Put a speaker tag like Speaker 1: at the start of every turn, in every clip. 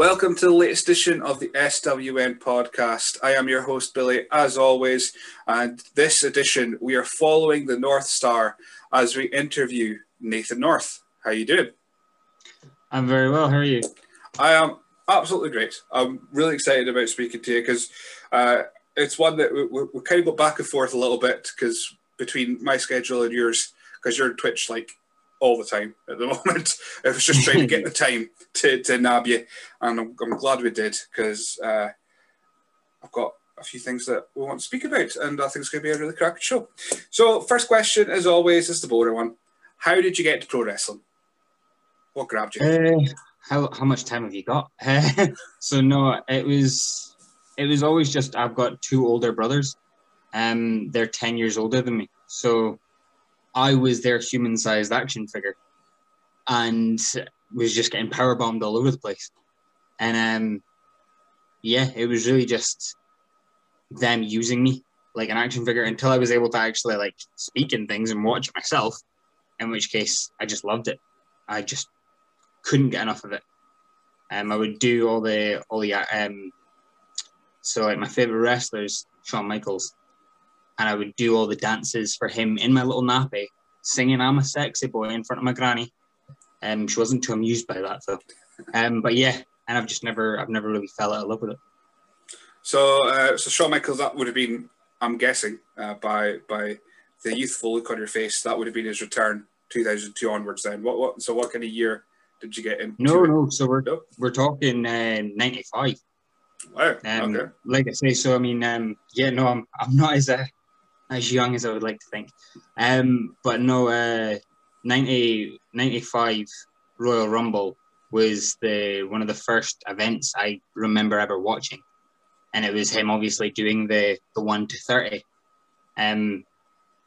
Speaker 1: Welcome to the latest edition of the SWN podcast. I am your host, Billy, as always. And this edition, we are following the North Star as we interview Nathan North. How you doing?
Speaker 2: I'm very well. How are you?
Speaker 1: I am absolutely great. I'm really excited about speaking to you because uh, it's one that we, we, we kind of go back and forth a little bit because between my schedule and yours, because you're on Twitch like all the time at the moment. I was just trying to get the time to, to nab you, and I'm, I'm glad we did because uh, I've got a few things that we want to speak about, and I think it's going to be a really cracking show. So, first question, as always, is the boring one. How did you get to pro wrestling? What grabbed you?
Speaker 2: Uh, how how much time have you got? so no, it was it was always just I've got two older brothers, and um, they're ten years older than me. So I was their human sized action figure and was just getting power bombed all over the place. And um, yeah, it was really just them using me like an action figure until I was able to actually like speak in things and watch myself. In which case, I just loved it. I just couldn't get enough of it. Um, I would do all the all the um, so like my favorite wrestlers, Shawn Michaels, and I would do all the dances for him in my little nappy, singing "I'm a sexy boy" in front of my granny. Um, she wasn't too amused by that though. Um, but yeah, and I've just never, I've never really fell out of love with it.
Speaker 1: So, uh, so Shawn Michaels, that would have been, I'm guessing, uh, by by the youthful look on your face, that would have been his return, 2002 onwards. Then, what, what? So, what kind of year did you get in?
Speaker 2: No, no. So we're no? we're talking uh, 95.
Speaker 1: Wow. Um, okay.
Speaker 2: Like I say, so I mean, um, yeah, no, I'm I'm not as a as young as I would like to think. Um, but no, uh, 90, 95 Royal Rumble was the one of the first events I remember ever watching, and it was him obviously doing the the one to thirty, um,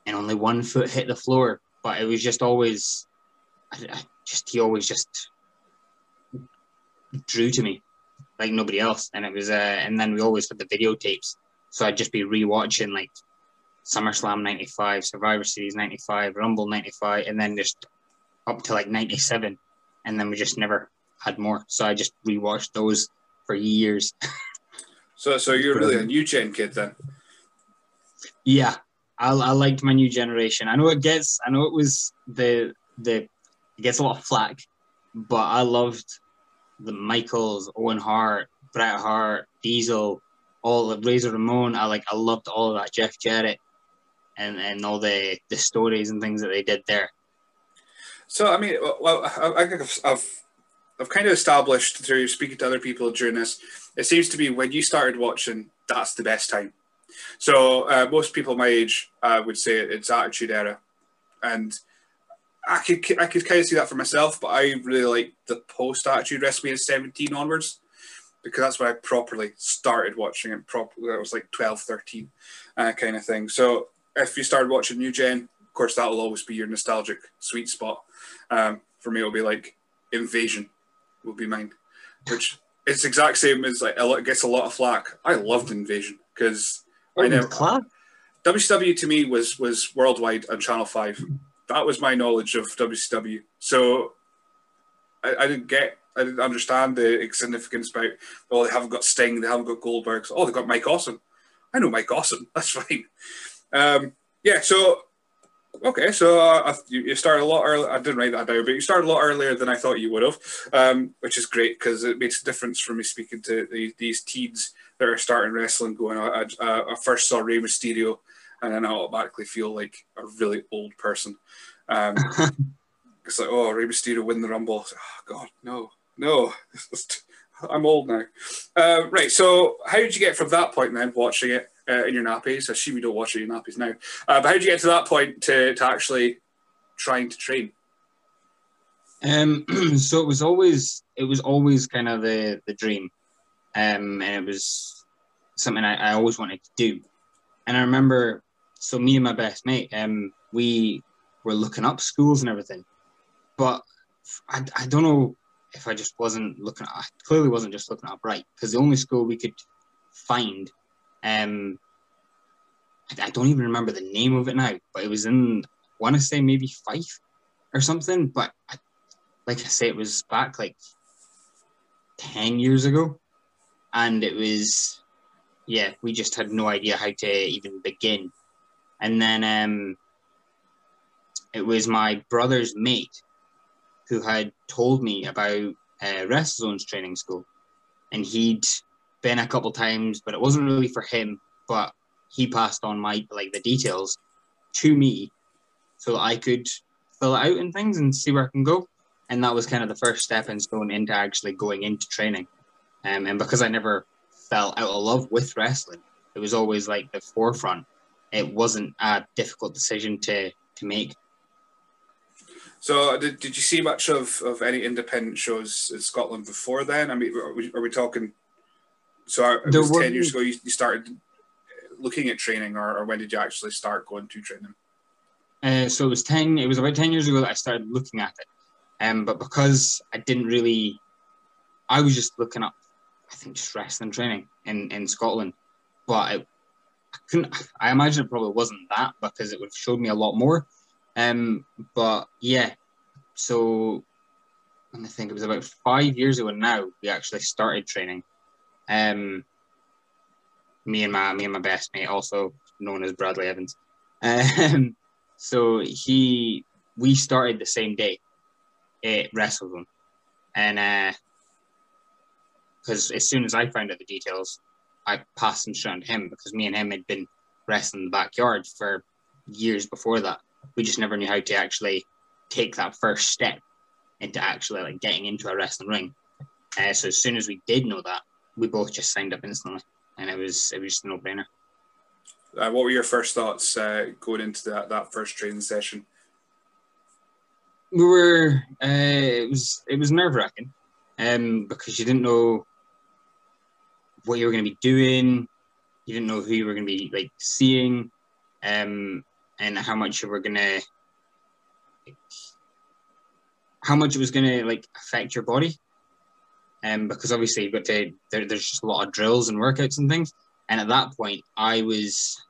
Speaker 2: and only one foot hit the floor, but it was just always, I, I just he always just drew to me like nobody else, and it was uh, and then we always had the videotapes, so I'd just be rewatching like SummerSlam 95, Survivor Series 95, Rumble 95, and then just up to like 97. And then we just never had more. So I just rewatched those for years.
Speaker 1: so so you're really a new gen kid then?
Speaker 2: Yeah. I, I liked my new generation. I know it gets, I know it was the, the, it gets a lot of flack, but I loved the Michaels, Owen Hart, Bret Hart, Diesel, all the Razor Ramon. I like, I loved all of that. Jeff Jarrett and and all the the stories and things that they did there.
Speaker 1: So I mean, well, I, have I've I've kind of established through speaking to other people during this. It seems to be when you started watching, that's the best time. So uh, most people my age uh, would say it's Attitude Era, and I could I could kind of see that for myself. But I really like the post Attitude WrestleMania 17 onwards because that's when I properly started watching it. Properly, I was like 12, 13, uh, kind of thing. So if you started watching New Gen, of course, that will always be your nostalgic sweet spot. Um, for me, it'll be like Invasion will be mine, which it's exact same as like it gets a lot of flack. I loved Invasion because
Speaker 2: I never. Club?
Speaker 1: WCW to me was was worldwide on Channel Five. That was my knowledge of WCW. So I, I didn't get I didn't understand the significance about, oh, they haven't got Sting, they haven't got Goldberg. Oh, they've got Mike Awesome. I know Mike Awesome. That's fine. Um, yeah, so okay, so uh, you started a lot earlier. I didn't write that down, but you started a lot earlier than I thought you would have, um, which is great because it makes a difference for me speaking to these, these teens that are starting wrestling. Going, I, I, I first saw Rey Mysterio, and then I automatically feel like a really old person. Um, it's like, oh, Rey Mysterio win the Rumble. Oh, God, no, no. I'm old now. Uh, right. So, how did you get from that point then, watching it, uh, in your nappies. I assume you don't it your nappies now. Uh, but how did you get to that point to, to actually trying to train?
Speaker 2: Um, so it was always it was always kind of the the dream, um, and it was something I, I always wanted to do. And I remember, so me and my best mate, um, we were looking up schools and everything, but I, I don't know if I just wasn't looking. I clearly wasn't just looking up right because the only school we could find, um, I, I don't even remember the name of it now, but it was in. I want to say maybe Fife or something, but I, like I say, it was back like 10 years ago. And it was, yeah, we just had no idea how to even begin. And then um, it was my brother's mate who had told me about uh, WrestleZone's training school. And he'd been a couple times, but it wasn't really for him. But he passed on my like the details to me so that I could fill it out and things and see where I can go and that was kind of the first stepping stone into actually going into training. Um, and because I never fell out of love with wrestling, it was always like the forefront. It wasn't a difficult decision to to make.
Speaker 1: So, did, did you see much of, of any independent shows in Scotland before then? I mean, are we, are we talking? So, it was ten years ago. You, you started looking at training, or, or when did you actually start going to training?
Speaker 2: Uh, so it was ten. It was about ten years ago that I started looking at it. Um, but because I didn't really, I was just looking up, I think just wrestling training in, in Scotland. But I, I couldn't, I imagine it probably wasn't that because it would have showed me a lot more. Um, but yeah, so and I think it was about five years ago now we actually started training. Um, me and my me and my best mate, also known as Bradley Evans. Um, so he we started the same day at WrestleZone. And because uh, as soon as I found out the details, I passed them straight to him because me and him had been wrestling in the backyard for years before that. We just never knew how to actually take that first step into actually like getting into a wrestling ring. Uh, so as soon as we did know that, we both just signed up instantly, and it was it was no brainer.
Speaker 1: Uh, what were your first thoughts uh, going into that, that first training session?
Speaker 2: we were uh, it was it was nerve wracking, um, because you didn't know what you were going to be doing, you didn't know who you were going to be like seeing, um, and how much you were going to like, how much it was going to like affect your body, um, because obviously you've got to there, there's just a lot of drills and workouts and things, and at that point I was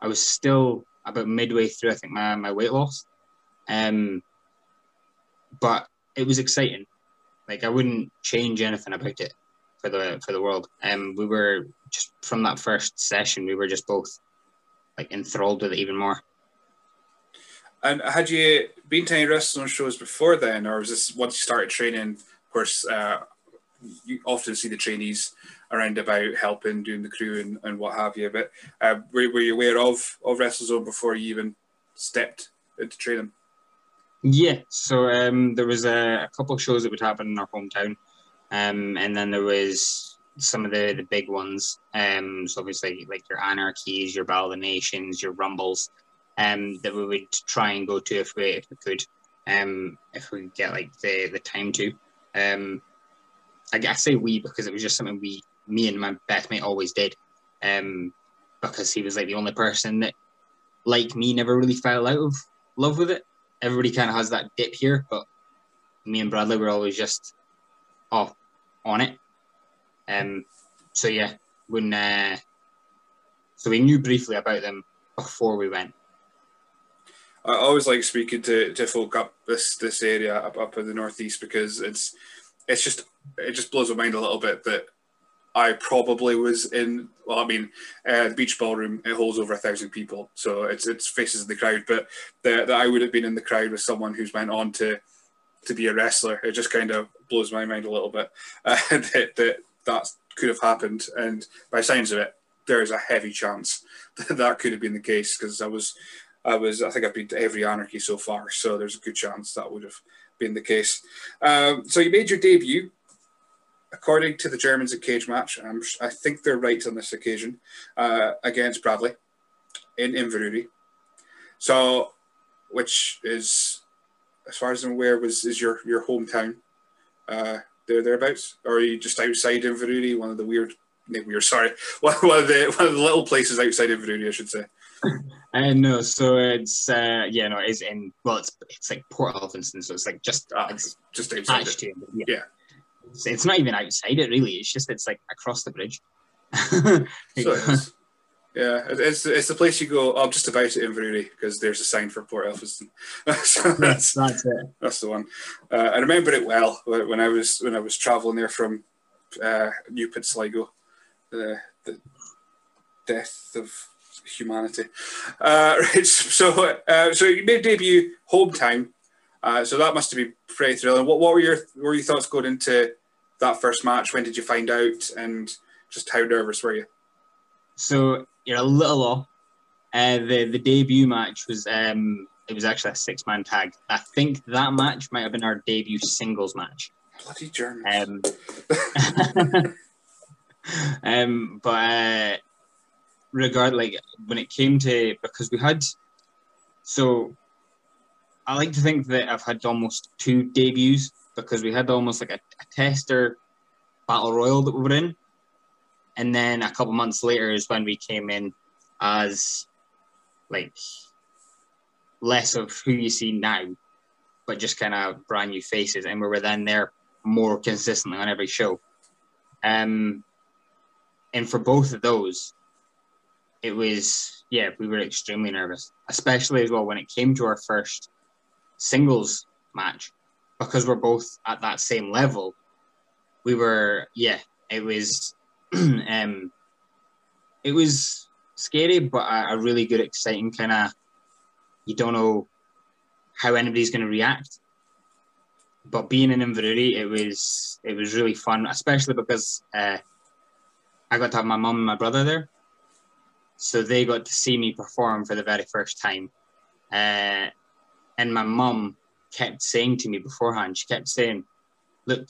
Speaker 2: I was still about midway through I think my, my weight loss um, but it was exciting. Like I wouldn't change anything about it for the for the world. Um, we were just from that first session, we were just both like enthralled with it even more.
Speaker 1: And had you been to any wrestling shows before then, or was this once you started training? Course, uh, you often see the trainees around about helping, doing the crew and, and what have you. But uh, were, were you aware of of WrestleZone before you even stepped into training?
Speaker 2: Yeah, so um, there was a, a, couple of shows that would happen in our hometown, um, and then there was some of the, the big ones. Um, so obviously like your anarchies, your Battle Nations, your rumbles, um, that we would try and go to if we if we could, um, if we get like the the time to. Um, I, I say we because it was just something we, me and my best mate always did, um, because he was like the only person that, like me, never really fell out of love with it everybody kind of has that dip here, but me and Bradley were always just off on it. Um, so yeah, when uh, so we knew briefly about them before we went.
Speaker 1: I always like speaking to, to folk up this this area up up in the northeast because it's it's just it just blows my mind a little bit that I probably was in. Well, I mean, uh, the beach ballroom it holds over a thousand people, so it's it's faces the crowd. But that I would have been in the crowd with someone who's went on to to be a wrestler. It just kind of blows my mind a little bit uh, that, that that could have happened. And by signs of it, there is a heavy chance that that could have been the case because I was I was I think I've been to every anarchy so far, so there's a good chance that would have been the case. Um, so you made your debut according to the Germans at Cage Match, I think they're right on this occasion, uh, against Bradley in Inverurie. So which is, as far as I'm aware, was is your your hometown. Uh, there thereabouts, or are you just outside Inverurie, one of the weird, weird, sorry, one of the one of the little places outside Inverurie, I should say.
Speaker 2: Uh, no, so it's uh, yeah, no, it's in well, it's it's like Port Elphinstone, so it's like just
Speaker 1: Ah,
Speaker 2: it's
Speaker 1: just outside. It.
Speaker 2: to it. Yeah.
Speaker 1: Yeah.
Speaker 2: It's, it's not even outside it really. It's just it's like across the bridge.
Speaker 1: So it is. Yeah, it's it's the place you go. I'm just about to Inverurie because there's a sign for Port Elphinstone. so that's
Speaker 2: That's it.
Speaker 1: that's the one. Uh, I remember it well when I was when I was traveling there from uh, New Pitsligo, the the death of humanity. Uh, right, so uh, so you made debut hometown. Uh, so that must have been pretty thrilling. What, what were your what were your thoughts going into that first match? When did you find out, and just how nervous were you?
Speaker 2: So you're a little off. Uh, the the debut match was um it was actually a six man tag. I think that match might have been our debut singles match.
Speaker 1: Bloody Germans.
Speaker 2: Um, um, but uh, regard like when it came to because we had so I like to think that I've had almost two debuts because we had almost like a, a tester battle royal that we were in, and then a couple months later is when we came in as like less of who you see now, but just kind of brand new faces, and we were then there more consistently on every show. Um, and for both of those, it was yeah, we were extremely nervous, especially as well when it came to our first singles match, because we're both at that same level. We were yeah, it was um, it was scary, but a, a really good, exciting kind of. You don't know how anybody's going to react but being in Inverurie, it was it was really fun, especially because uh, I got to have my mum and my brother there, so they got to see me perform for the very first time. Uh, and my mum kept saying to me beforehand, she kept saying, "Look,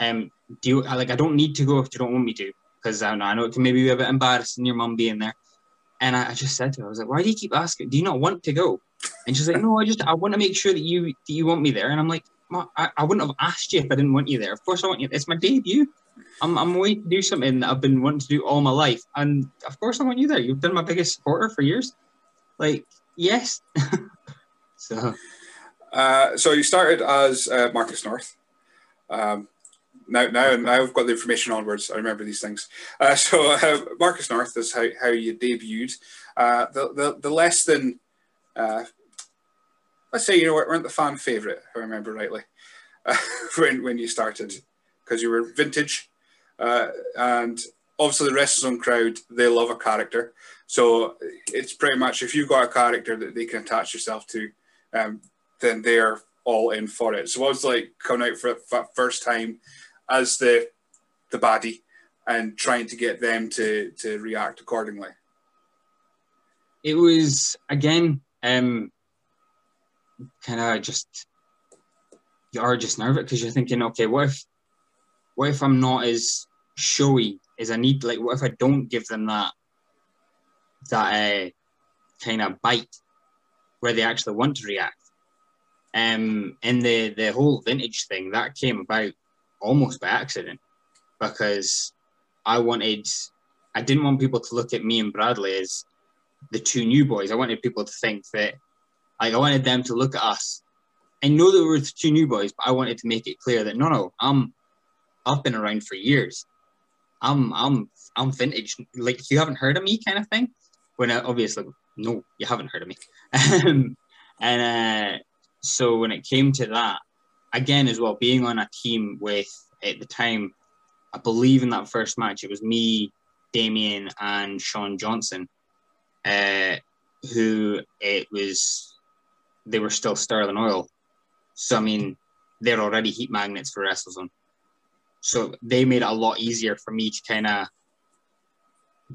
Speaker 2: um, do you like? I don't need to go if you don't want me to, because I know I know it can maybe be a bit embarrassing your mum being there." And I, I just said to her, I was like, "Why do you keep asking? Do you not want to go?" And she's like, "No, I just I want to make sure that you that you want me there." And I'm like. I, I wouldn't have asked you if I didn't want you there. Of course I want you. It's my debut. I'm, I'm away to do something that I've been wanting to do all my life. And of course I want you there. You've been my biggest supporter for years. Like, yes. so,
Speaker 1: Uh, so you started as uh, Marcus North. Um, now, now, now I've got the information onwards. I remember these things. Uh, so uh, Marcus North is how, how you debuted. Uh, the, the the less than, uh, let's say you know what weren't the fan favorite, if I remember rightly, when when you started, because you were vintage, uh, and obviously the WrestleZone crowd they love a character. So it's pretty much if you've got a character that they can attach yourself to, um, then they're all in for it. So I was like coming out for the first time as the the baddie and trying to get them to to react accordingly.
Speaker 2: it was, again, um, kind of just, you are just nervous because you're thinking, okay, what if, what if I'm not as showy as I need? Like, what if I don't give them that, that uh, kind of bite where they actually want to react? Um, and the the whole vintage thing that came about almost by accident because I wanted, I didn't want people to look at me and Bradley as the two new boys. I wanted people to think that, like, I wanted them to look at us and know that we were the two new boys, but I wanted to make it clear that no, no, I'm, I've been around for years. I'm, I'm, I'm vintage. Like, you haven't heard of me, kind of thing. When I, obviously, no, you haven't heard of me. And uh, so when it came to that, again as well, being on a team with at the time, I believe in that first match, it was me, Damien, and Sean Johnson uh, who it was they were still Sterling Oil. So I mean, they're already heat magnets for WrestleZone. So they made it a lot easier for me to kind of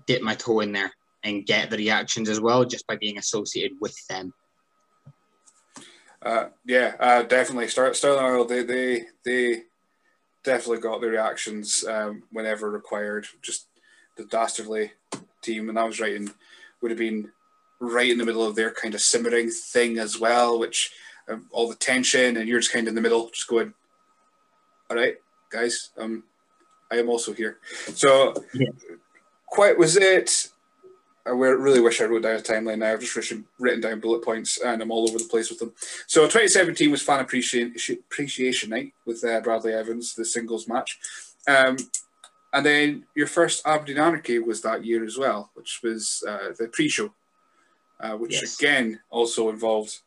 Speaker 2: dip my toe in there and get the reactions as well, just by being associated with them.
Speaker 1: Uh, yeah, uh, definitely. Star- Sterling Oil, they, they, they definitely got the reactions um, whenever required. Just the dastardly team, and I was writing, would have been right in the middle of their kind of simmering thing as well, which um, all the tension, and you're just kind of in the middle, just going, "All right, guys, um, I am also here." So,
Speaker 2: Yeah.
Speaker 1: quite was it. I really wish I wrote down a timeline now. I've just written, written down bullet points and I'm all over the place with them. So 2017 was Fan Appreciation, appreciation Night with uh, Bradley Evans, the singles match. Um, and then your first Aberdeen Anarchy was that year as well, which was uh, the pre-show, uh, which
Speaker 2: Yes.
Speaker 1: again also involved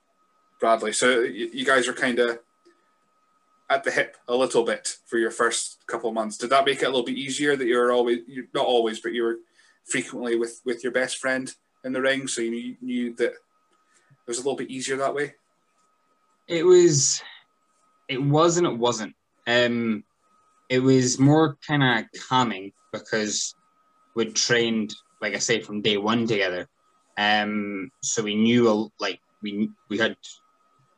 Speaker 1: Bradley. So you, you guys are kind of at the hip a little bit for your first couple of months. Did that make it a little bit easier that you were always, you, not always, but you were frequently with with your best friend in the ring, so you knew, knew that it was a little bit easier that way?
Speaker 2: It was, it was and it wasn't. Um, it was more kind of calming because we'd trained, like I say, from day one together. Um, so we knew like we we had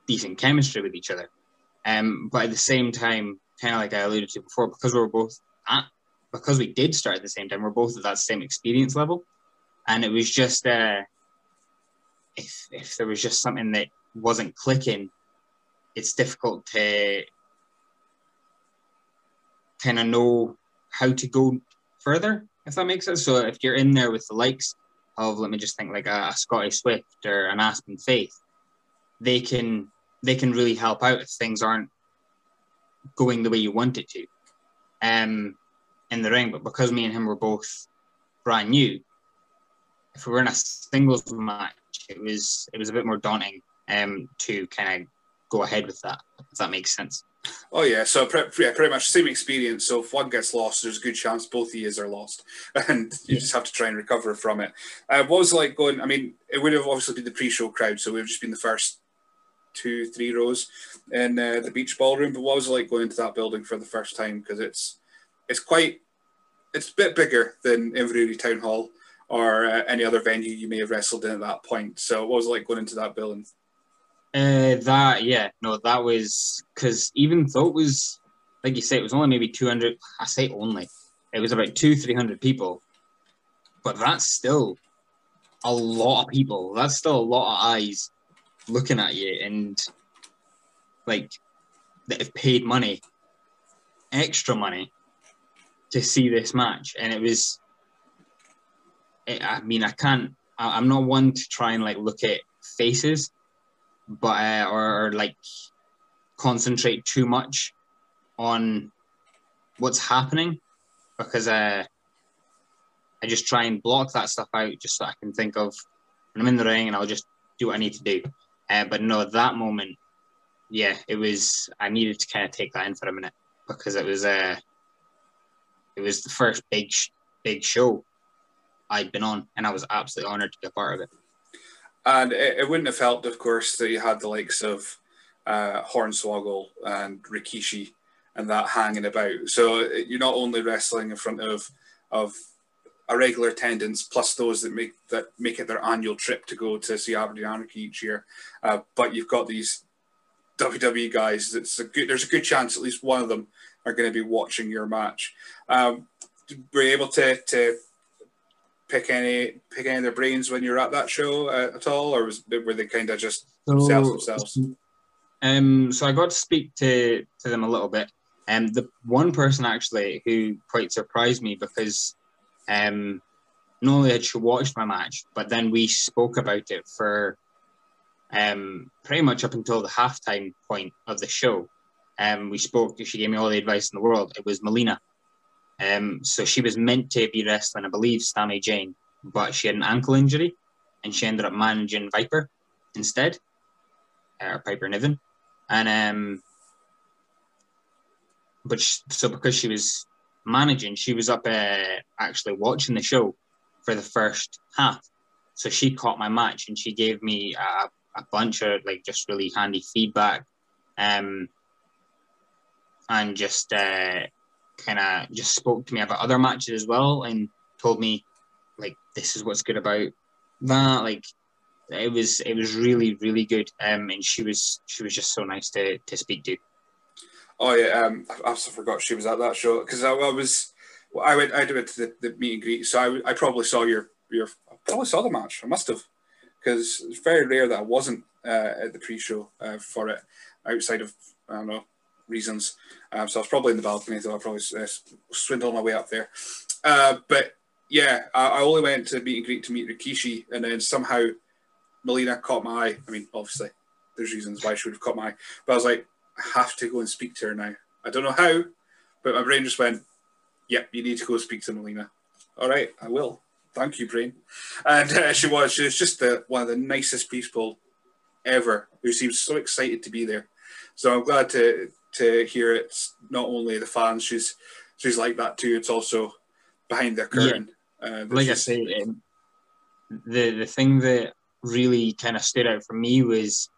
Speaker 2: decent chemistry with each other. Um, but at the same time, kind of like I alluded to before, because we were both at, because we did start at the same time, we're both at that same experience level, and it was just uh, if if there was just something that wasn't clicking, it's difficult to kind of know how to go further, if that makes sense. So if you're in there with the likes of, let me just think, like a, a Scotty Swift or an Aspen Faith, they can they can really help out if things aren't going the way you want it to, um, in the ring. But because me and him were both brand new, if we were in a singles match, it was it was a bit more daunting um, to kind of go ahead with that. If that makes sense.
Speaker 1: Oh yeah, so pre- yeah, pretty much same experience. So if one gets lost, there's a good chance both of you are lost, and you just have to try and recover from it. Uh, what was it like going? I mean, it would have obviously been the pre-show crowd, so we've just been the first two, three rows in uh, the beach ballroom. But what was it like going into that building for the first time? Because it's it's quite it's a bit bigger than Inverurie Town Hall or uh, any other venue you may have wrestled in at that point. So what was it like going into that building?
Speaker 2: Uh, that yeah, no, that was because even though it was like you say, it was only maybe two hundred. I say only, it was about two, three hundred people, but that's still a lot of people. That's still a lot of eyes looking at you, and like that have paid money, extra money, to see this match, and it was. I I mean, I can't. I- I'm not one to try and like look at faces but uh, or, or like concentrate too much on what's happening because uh, I just try and block that stuff out just so I can think of when I'm in the ring and I'll just do what I need to do. Uh, but no, that moment, yeah, it was I needed to kind of take that in for a minute because it was uh, it was the first big big show I'd been on, and I was absolutely honored to be a part of it.
Speaker 1: And it, it wouldn't have helped, of course, that you had the likes of uh, Hornswoggle and Rikishi and that hanging about. So uh, you're not only wrestling in front of of a regular attendance, plus those that make that make it their annual trip to go to see Aberdeen Anarchy each year, uh, but you've got these WWE guys. That's a good. There's a good chance at least one of them are going to be watching your match. Um, were you able to to pick any pick any of their brains when you're at that show uh, at all, or was were they kind of just themselves themselves?
Speaker 2: Um, so I got to speak to, to them a little bit. And the one person actually who quite surprised me because um, not only had she watched my match, but then we spoke about it for um, pretty much up until the halftime point of the show. Um, we spoke, she gave me all the advice in the world. It was Melina. Um, so she was meant to be wrestling, I believe, Stammy Jane, but she had an ankle injury and she ended up managing Viper instead, or Piper Niven. And um, but sh so because she was managing, she was up uh, actually watching the show for the first half. So she caught my match and she gave me a, a bunch of like just really handy feedback, um, and just uh, kind of just spoke to me about other matches as well and told me like this is what's good about that. Like it was it was really really good. Um and she was she was just so nice to to speak to
Speaker 1: Oh yeah, um, I also forgot she was at that show because I, I was I went I went to the, the meet and greet, so I, I probably saw your your I probably saw the match. I must have because it's very rare that I wasn't uh, at the pre-show uh, for it, outside of I don't know reasons. Um, so I was probably in the balcony, so I probably uh, swindled my way up there. Uh, but yeah, I, I, only went to meet and greet to meet Rikishi, and then somehow Melina caught my eye. I mean, obviously, there's reasons why she would have caught my eye, but I was like, I have to go and speak to her now. I don't know how, but my brain just went, "Yep, you need to go speak to Melina." All right, I will. Thank you, brain. And uh, she was. She was just the, one of the nicest people ever. Who seems so excited to be there. So I'm glad to to hear it's not only the fans. She's she's like that too. It's also behind the curtain.
Speaker 2: Yeah. Uh, like I say, um, the the thing that really kind of stood out for me was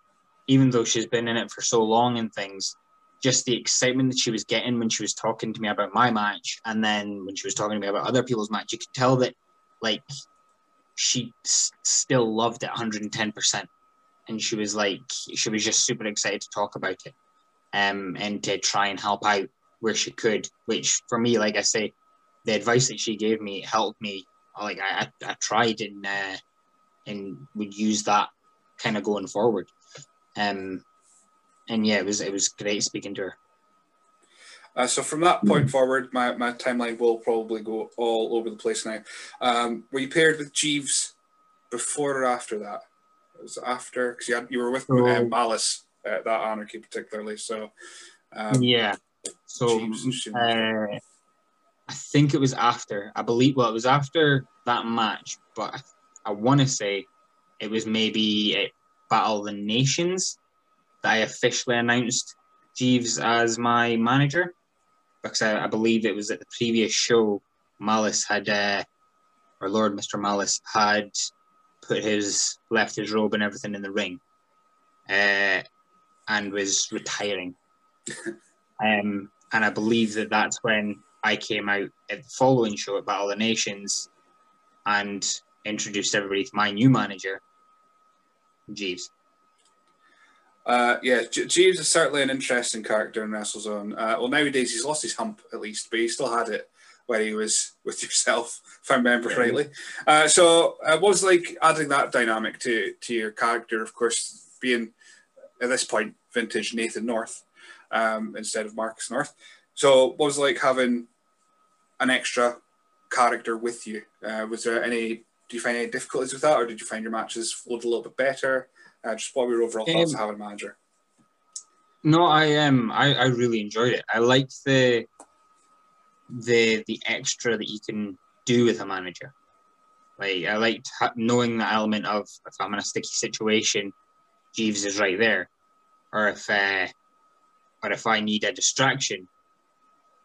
Speaker 2: even though she's been in it for so long and things, just the excitement that she was getting when she was talking to me about my match, and then when she was talking to me about other people's match, you could tell that like she s- still loved it 110 percent, and she was like she was just super excited to talk about it, um, and to try and help out where she could. Which for me, like I say, the advice that she gave me helped me. Like I, I, tried and uh, and would use that kind of going forward. Um, and yeah, it was it was great speaking to her.
Speaker 1: Uh, so from that point forward, my, my timeline will probably go all over the place now. Um, were you paired with Jeeves before or after that? It was after because you, you were with um, oh. Malice at that Anarchy particularly. So
Speaker 2: um, yeah, so Jeeves, uh, I think it was after. I believe well, it was after that match, but I, I want to say it was maybe at Battle of the Nations that I officially announced Jeeves as my manager because I, I believe it was at the previous show Malice had, uh, or Lord Mr. Malice had put his left his robe and everything in the ring, uh, and was retiring. um, and I believe that that's when I came out at the following show at Battle of the Nations, and introduced everybody to my new manager, Jeeves.
Speaker 1: Uh, yeah, Jeeves is certainly an interesting character in WrestleZone. Uh, well, nowadays he's lost his hump at least, but he still had it where he was with yourself, if I remember yeah. rightly. Uh, so it was like adding that dynamic to to your character, of course, being at this point vintage Nathan North um, instead of Marcus North. So what was like having an extra character with you? Uh, was there any? Do you find any difficulties with that, or did you find your matches flowed a little bit better? Uh, just what were your overall thoughts um, of having a manager?
Speaker 2: No, I um, I, I really enjoyed it. I liked the the the extra that you can do with a manager. Like I liked knowing the element of if I'm in a sticky situation, Jeeves is right there, or if uh, or if I need a distraction,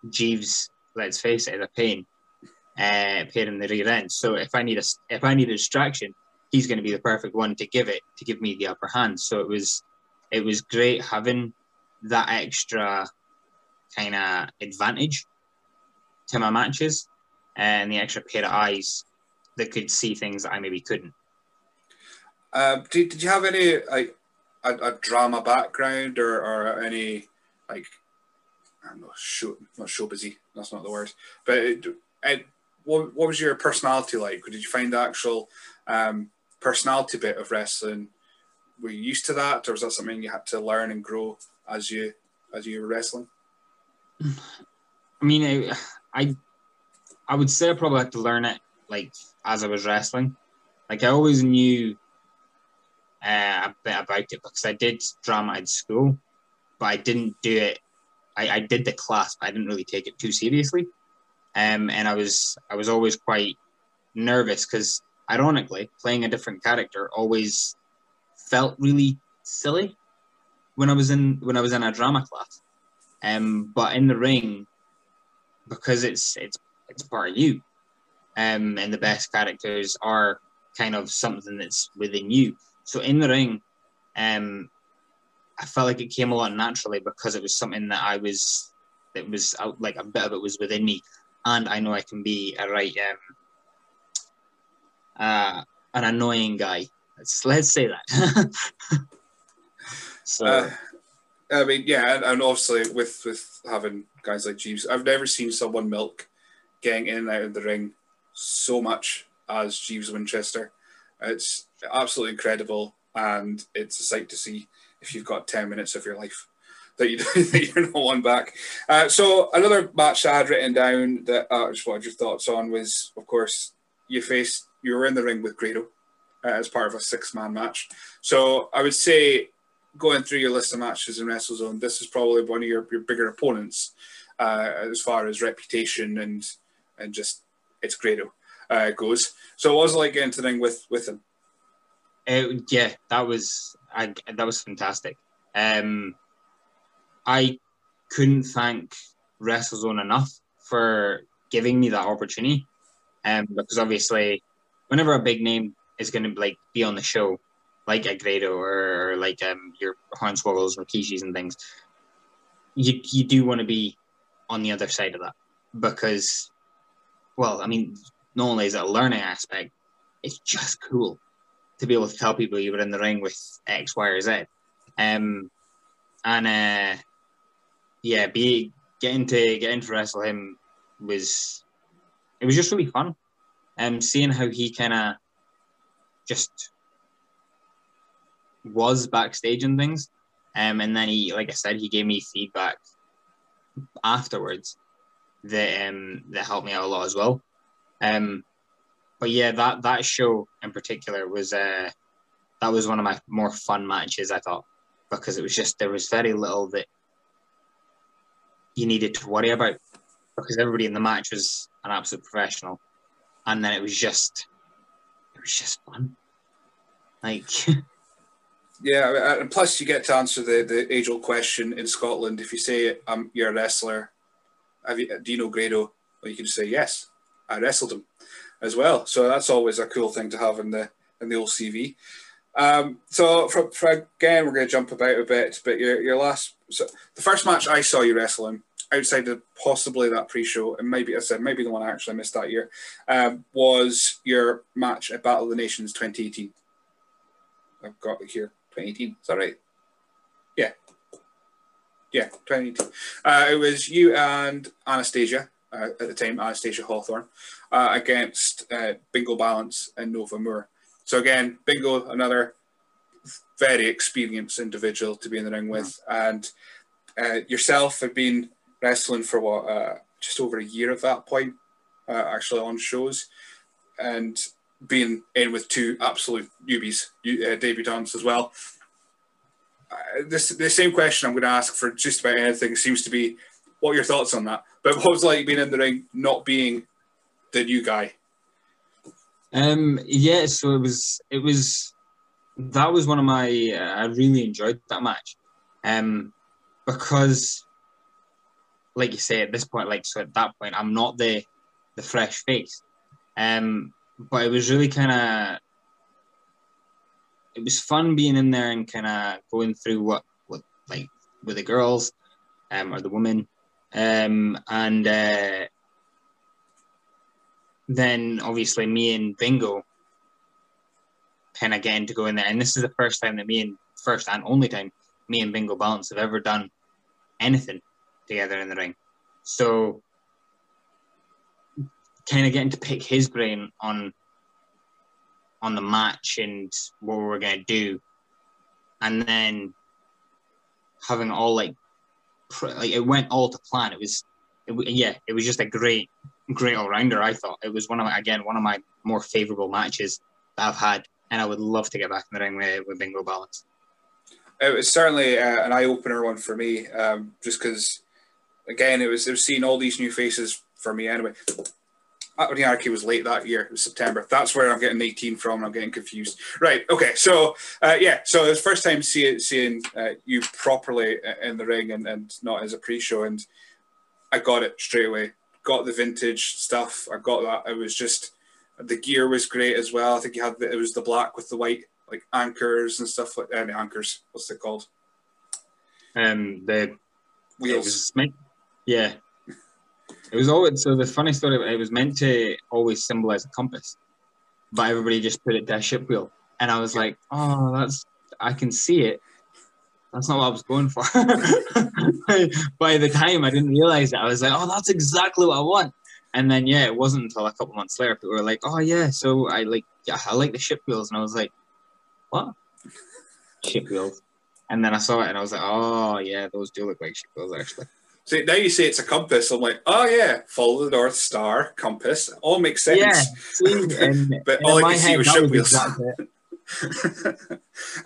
Speaker 2: Jeeves, let's face it, is a pain, uh, pain in the rear end. So if I need a if I need a distraction, he's going to be the perfect one to give it to give me the upper hand. So it was it was great having that extra kind of advantage to my matches and the extra pair of eyes that could see things that I maybe couldn't.
Speaker 1: Uh, did, did you have any like a, a drama background or, or any like I'm not show not show busy that's not the word but it, it, what, what was your personality like did you find the actual um, personality bit of wrestling, were you used to that, or was that something you had to learn and grow as you as you were wrestling?
Speaker 2: I mean, I, I, I would say I probably had to learn it like as I was wrestling. Like I always knew uh, a bit about it because I did drama at school, but I didn't do it. I, I did the class, but I didn't really take it too seriously. Um, and I was I was always quite nervous because ironically, playing a different character always felt really silly when I was in when I was in a drama class. Um, but in the ring, because it's it's it's part of you, um, and the best characters are kind of something that's within you. So in the ring, um, I felt like it came a lot naturally because it was something that I was that was like a bit of it was within me, and I know I can be a right um, uh, an annoying guy. Let's let's say that.
Speaker 1: so. Uh, I mean, yeah, and, and, obviously with with having guys like Jeeves, I've never seen someone milk getting in and out of the ring so much as Jeeves Winchester. It's absolutely incredible, and it's a sight to see if you've got ten minutes of your life that you that you're not one back. Uh, so another match I had written down that uh, I just wanted your thoughts on was, of course, you faced you were in the ring with Grado uh, as part of a six man match. So I would say going through your list of matches in WrestleZone, this is probably one of your, your bigger opponents uh, as far as reputation and and just it's Grado uh, goes. So what was it like getting to the ring with with him?
Speaker 2: It, yeah, that was I, that was fantastic. Um, I couldn't thank WrestleZone enough for giving me that opportunity, um, because obviously, whenever a big name is going to like be on the show, like a Grado or, or like um, your Hornswoggles, Rikishis, and things, you you do want to be on the other side of that because, well, I mean, not only is it a learning aspect, it's just cool to be able to tell people you were in the ring with X, Y, or Z. Um, and uh, yeah, be getting to getting to wrestle him was it was just really fun. Um, seeing how he kind of just was backstage and things. Um, and then he, like I said, he gave me feedback afterwards that um that helped me out a lot as well. Um, but yeah, that that show in particular was uh that was one of my more fun matches I thought because it was just there was very little that you needed to worry about because everybody in the match was an absolute professional, and then it was just it was just fun. Like
Speaker 1: Yeah, and plus you get to answer the, the age old question in Scotland. If you say um, you're a wrestler, have you, do you know Grado? Well, you can just say yes, I wrestled him as well. So that's always a cool thing to have in the in the old CV. Um, so for, for again, we're going to jump about a bit, but your your last so the first match I saw you wrestling outside of possibly that pre-show, and maybe I said maybe the one I actually missed that year, um, was your match at Battle of the Nations 2018. I've got it here. 2018. Is that right? Yeah. Yeah, 2018. Uh, it was you and Anastasia, uh, at the time, Anastasia Hawthorne, uh, against uh, Bingo Balance and Nova Moore. So again, Bingo, another very experienced individual to be in the ring with, and uh, yourself have been wrestling for what uh, just over a year at that point, actually on shows, and being in with two absolute newbies, uh, debutants as well. Uh, this the same question I'm going to ask for just about anything seems to be, what are your thoughts on that? But what was like being in the ring, not being the new guy?
Speaker 2: Um, yeah, so it was it was that was one of my uh, I really enjoyed that match, um, because like you say at this point, like so at that point, I'm not the the fresh face, um, but it was really kind of it was fun being in there and kind of going through what what like with the girls um or the women. Um and uh then obviously me and bingo kind again to go in there and this is the first time that me and first and only time me and bingo balance have ever done anything together in the ring so kind of getting to pick his brain on on the match and what we were to do, and then having all like like it went all to plan. It was, it, yeah, it was just a great, great all rounder. I thought it was one of my, again one of my more favourable matches that I've had, and I would love to get back in the ring with, with Bingo Balance.
Speaker 1: It was certainly uh, an eye opener one for me, um, just because again it was it was seeing all these new faces for me anyway. Anarchy was late that year. It was September. That's where I'm getting 18 from. I'm getting confused. Right. Okay. So uh, yeah. So it was first time seeing seeing uh, you properly in the ring and, and not as a pre-show, and I got it straight away. Got the vintage stuff. I got that. It was just the gear was great as well. I think you had the, it was the black with the white like anchors and stuff like any uh, anchors. What's it called?
Speaker 2: Um, the
Speaker 1: wheels.
Speaker 2: yeah, it was always so the funny story. It was meant to always symbolize a compass, but everybody just put it to a ship wheel, and I was like, "Oh, that's I can see it. That's not what I was going for." By the time I didn't realize it, I was like, "Oh, that's exactly what I want." And then yeah, it wasn't until a couple months later people were like, "Oh yeah, so I like yeah, I like the ship wheels," and I was like, "What? ship wheels?" And then I saw it and I was like, "Oh yeah, those do look like ship wheels actually."
Speaker 1: See, now you say it's a compass. I'm like, oh yeah, follow the North Star compass. All makes sense.
Speaker 2: Yeah, see, and,
Speaker 1: But
Speaker 2: and
Speaker 1: all I
Speaker 2: my
Speaker 1: can see was ship wheels.
Speaker 2: exactly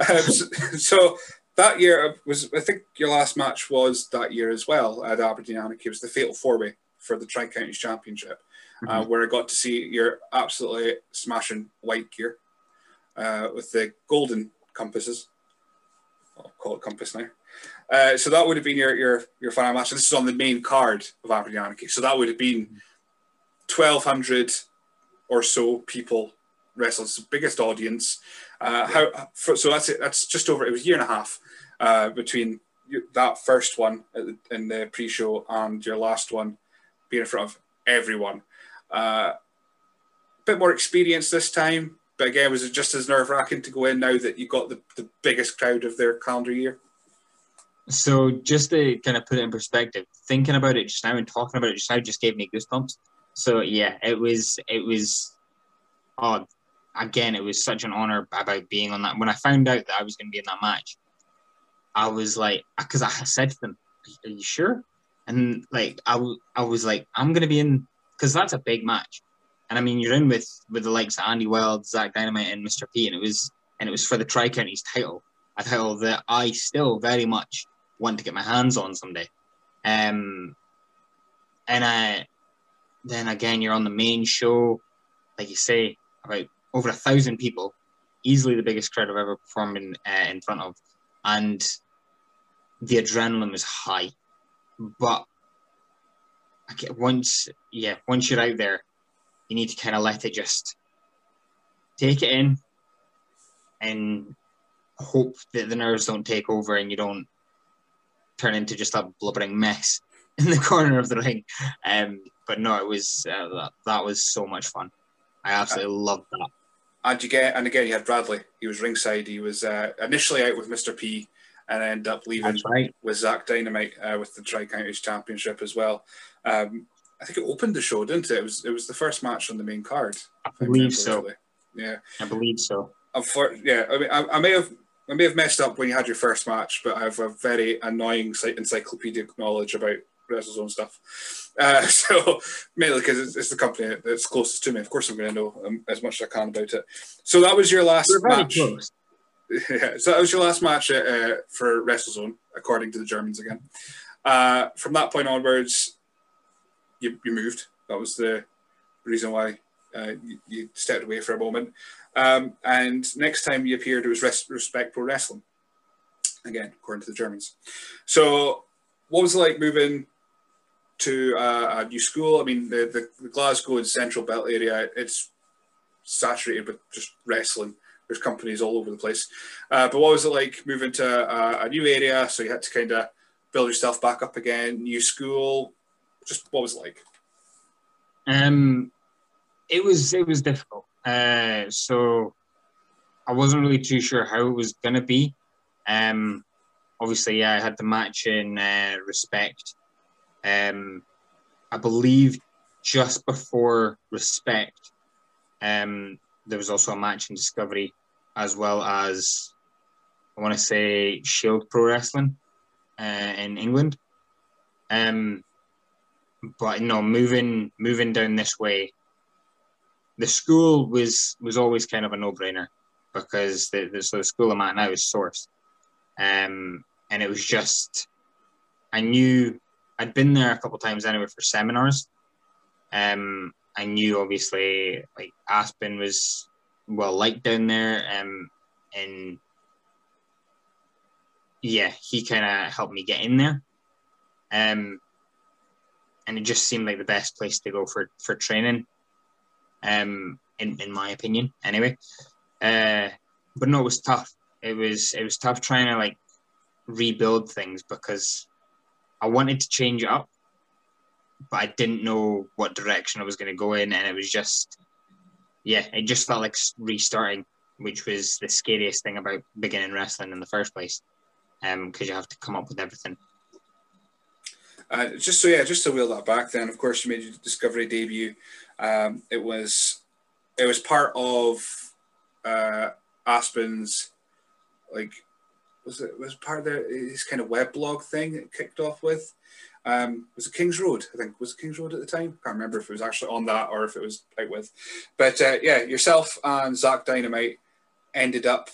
Speaker 1: um, so, so that year was, I think your last match was that year as well at Aberdeen Anarchy. It was the Fatal Four Way for the Tri Counties Championship, uh,
Speaker 2: Mhm.
Speaker 1: where I got to see your absolutely smashing white gear uh, with the golden compasses. I'll call it compass now. Uh, so that would have been your, your your final match. And this is on the main card of Aberdeen Anarchy. So that would have been twelve hundred or so people wrestled. It's the biggest audience. Uh, how for, so that's it. That's just over. It was a year and a half uh, between that first one the, in the pre-show and your last one in front of everyone. Uh, bit more experience this time, but again, was it just as nerve-wracking to go in now that you got the, the biggest crowd of their calendar year?
Speaker 2: So just to kind of put it in perspective, thinking about it just now and talking about it just now just gave me goosebumps. So yeah, it was it was oh again, it was such an honor about being on that. When I found out that I was going to be in that match, I was like, because I said to them, "Are you sure?" And like I, w- I was like, I'm to be in because that's a big match, and I mean you're in with with the likes of Andy Wild, Zach Dynamite, and Mr. P, and it was and it was for the Tri Counties title, a title that I still very much want to get my hands on someday. Um, and I, then again, you're on the main show, like you say, about over a thousand people, easily the biggest crowd I've ever performed in uh, in front of, and the adrenaline was high. But I get, once, yeah, once you're out there, you need to kind of let it just take it in, and hope that the nerves don't take over and you don't turn into just a blubbering mess in the corner of the ring. Um, but no, it was uh, that, that was so much fun. I absolutely loved that.
Speaker 1: And you get, and again, you had Bradley. He was ringside. He was uh, initially out with Mr. P, and ended up leaving
Speaker 2: right.
Speaker 1: with Zach Dynamite uh, with the Tri Counties Championship as well. Um, I think it opened the show, didn't it? It was it was the first match on the main card.
Speaker 2: I believe so.
Speaker 1: rightly. Yeah.
Speaker 2: I believe so.
Speaker 1: Unfor- yeah, I mean, I, I may have I may have messed up when you had your first match, but I have a very annoying encyclopedic knowledge about WrestleZone stuff. Uh, so mainly because it's, it's the company that's closest to me. Of course, I'm going to know um, as much as I can about it. So that was your last match.
Speaker 2: close.
Speaker 1: Yeah, so that was your last match uh, uh, for WrestleZone, according to the Germans again. Uh, from that point onwards, you, you moved. That was the reason why uh, you, you stepped away for a moment. Um, and next time you appeared, it was Res- Respect Pro Wrestling. Again, according to the Germans. So, what was it like moving to uh, a new school? I mean, the, the, the Glasgow and Central Belt area, it's saturated with just wrestling. There's companies all over the place. Uh, but what was it like moving to a, a new area? So you had to kind of build yourself back up again, new school. Just what was it like?
Speaker 2: Um, it was it was difficult. Uh, so I wasn't really too sure how it was gonna be. Um, obviously, yeah, I had the match in uh, Respect. Um, I believe just before Respect, um, there was also a match in Discovery, as well as I want to say Shield Pro Wrestling uh, in England. Um, but no, moving moving down this way, the school was was always kind of a no brainer because the, the so the school I'm at now is Source, um, and it was just I knew I'd been there a couple times anyway for seminars. Um, I knew obviously like Aspen was well liked down there, um, and yeah, he kind of helped me get in there. Um, and it just seemed like the best place to go for for training. Um, in in my opinion, anyway. Uh, but no, it was tough. It was it was tough trying to like rebuild things because I wanted to change it up, but I didn't know what direction I was going to go in, and it was just yeah, it just felt like restarting, which was the scariest thing about beginning wrestling in the first place, um, because you have to come up with everything.
Speaker 1: Uh, just so yeah, just to wheel that back. Then of course you made your Discovery debut. Um, it was it was part of uh, Aspen's like was it was part of the, his kind of web blog thing it kicked off with. Um, was it King's Road? I think was it King's Road at the time. I can't remember if it was actually on that or if it was out with. But uh, yeah, yourself and Zach Dynamite ended up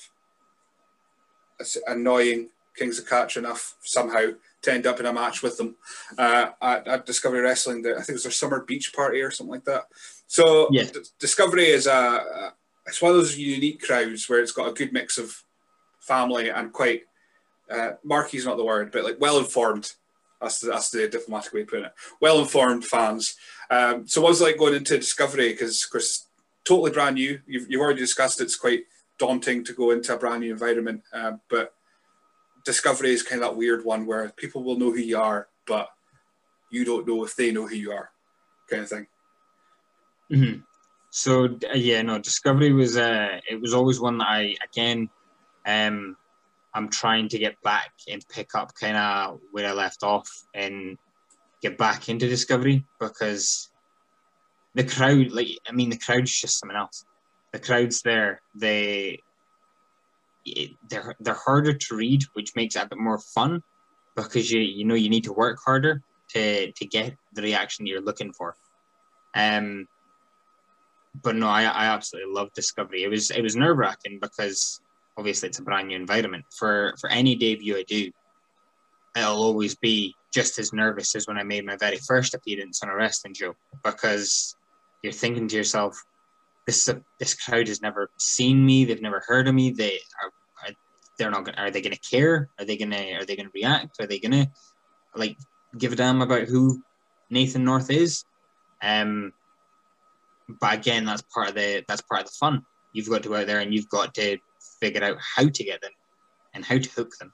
Speaker 1: annoying Kings of Catch enough somehow to end up in a match with them uh, at, at, Discovery Wrestling. I think it was their summer beach party or something like that. So
Speaker 2: yeah.
Speaker 1: D- Discovery is a, it's one of those unique crowds where it's got a good mix of family and quite uh, is not the word, but like well informed. That's the, that's the diplomatic way of putting it. Well informed fans. Um, so what was like going into Discovery? Because of course, totally brand new. You've, you've already discussed it's quite daunting to go into a brand new environment, uh, but Discovery is kind of that weird one where people will know who you are, but you don't know if they know who you are, kind of thing.
Speaker 2: Mm-hmm. So yeah, no, Discovery was uh, it was always one that I again, um, I'm trying to get back and pick up kind of where I left off and get back into Discovery because the crowd, like I mean, the crowd's just something else. The crowd's there. They they're they're harder to read, which makes it a bit more fun because you you know you need to work harder to to get the reaction you're looking for. Um, but no, I I absolutely love Discovery. It was it was nerve wracking because obviously it's a brand new environment. For for any debut I do, I'll always be just as nervous as when I made my very first appearance on a wrestling show because you're thinking to yourself, this a, this crowd has never seen me. They've never heard of me. They are, are they're not. Gonna, are they going to care? Are they going to? Are they going to react? Are they going to like give a damn about who Nathan North is? Um, but again, that's part of the that's part of the fun. You've got to go out there and you've got to figure out how to get them and how to hook them.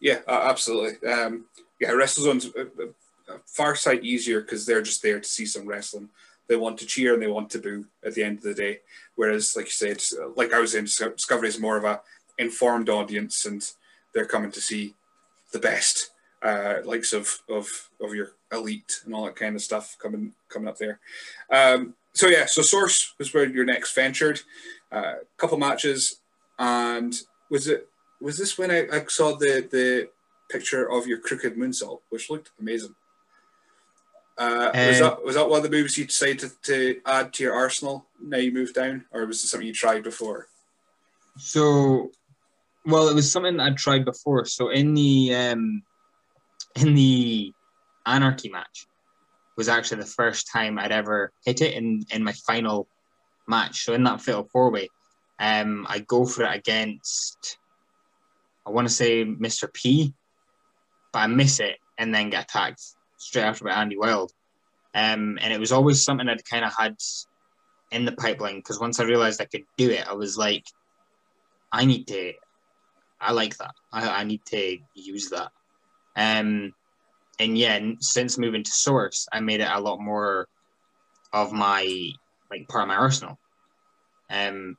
Speaker 1: Yeah, uh, absolutely. Um, yeah, WrestleZone's a, a, a far sight easier because they're just there to see some wrestling they want to cheer and they want to boo at the end of the day. Whereas, like you said, like I was saying, Discovery is more of a informed audience, and they're coming to see the best, uh, likes of of of your elite and all that kind of stuff coming coming up there. Um, so yeah, so Source was where your next ventured. A uh, couple matches, and was it was this when I, I saw the the picture of your crooked moonsault, which looked amazing. Uh, was that was that one of the moves you decided to, to add to your arsenal now you moved down, or was it something you tried before?
Speaker 2: So, well, it was something I'd tried before. So in the um, in the anarchy match was actually the first time I'd ever hit it in in my final match. So in that fatal four way, um, I go for it against I want to say Mr. P, but I miss it and then get attacked straight after by Andy Wild. Um, and it was always something I'd kind of had in the pipeline because once I realized I could do it, I was like, I need to, I like that. I, I need to use that. Um, and yeah, since moving to Source, I made it a lot more of my like part of my arsenal. Um,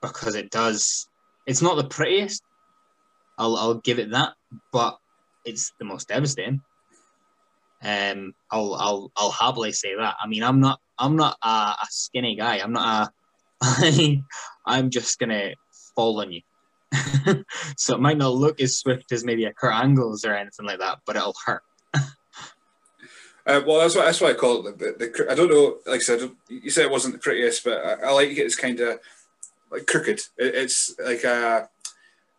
Speaker 2: because it does. It's not the prettiest. I'll I'll give it that, but it's the most devastating. Um, I'll I'll I'll happily say that. I mean, I'm not I'm not a, a skinny guy. I'm not a. I, I'm just gonna fall on you. so it might not look as swift as maybe a Kurt Angle's or anything like that, but it'll hurt.
Speaker 1: Uh, well, that's what that's what I call it. The, the, I don't know. Like I said, you said it wasn't the prettiest, but I, I like it. It's kind of like crooked. It, it's like a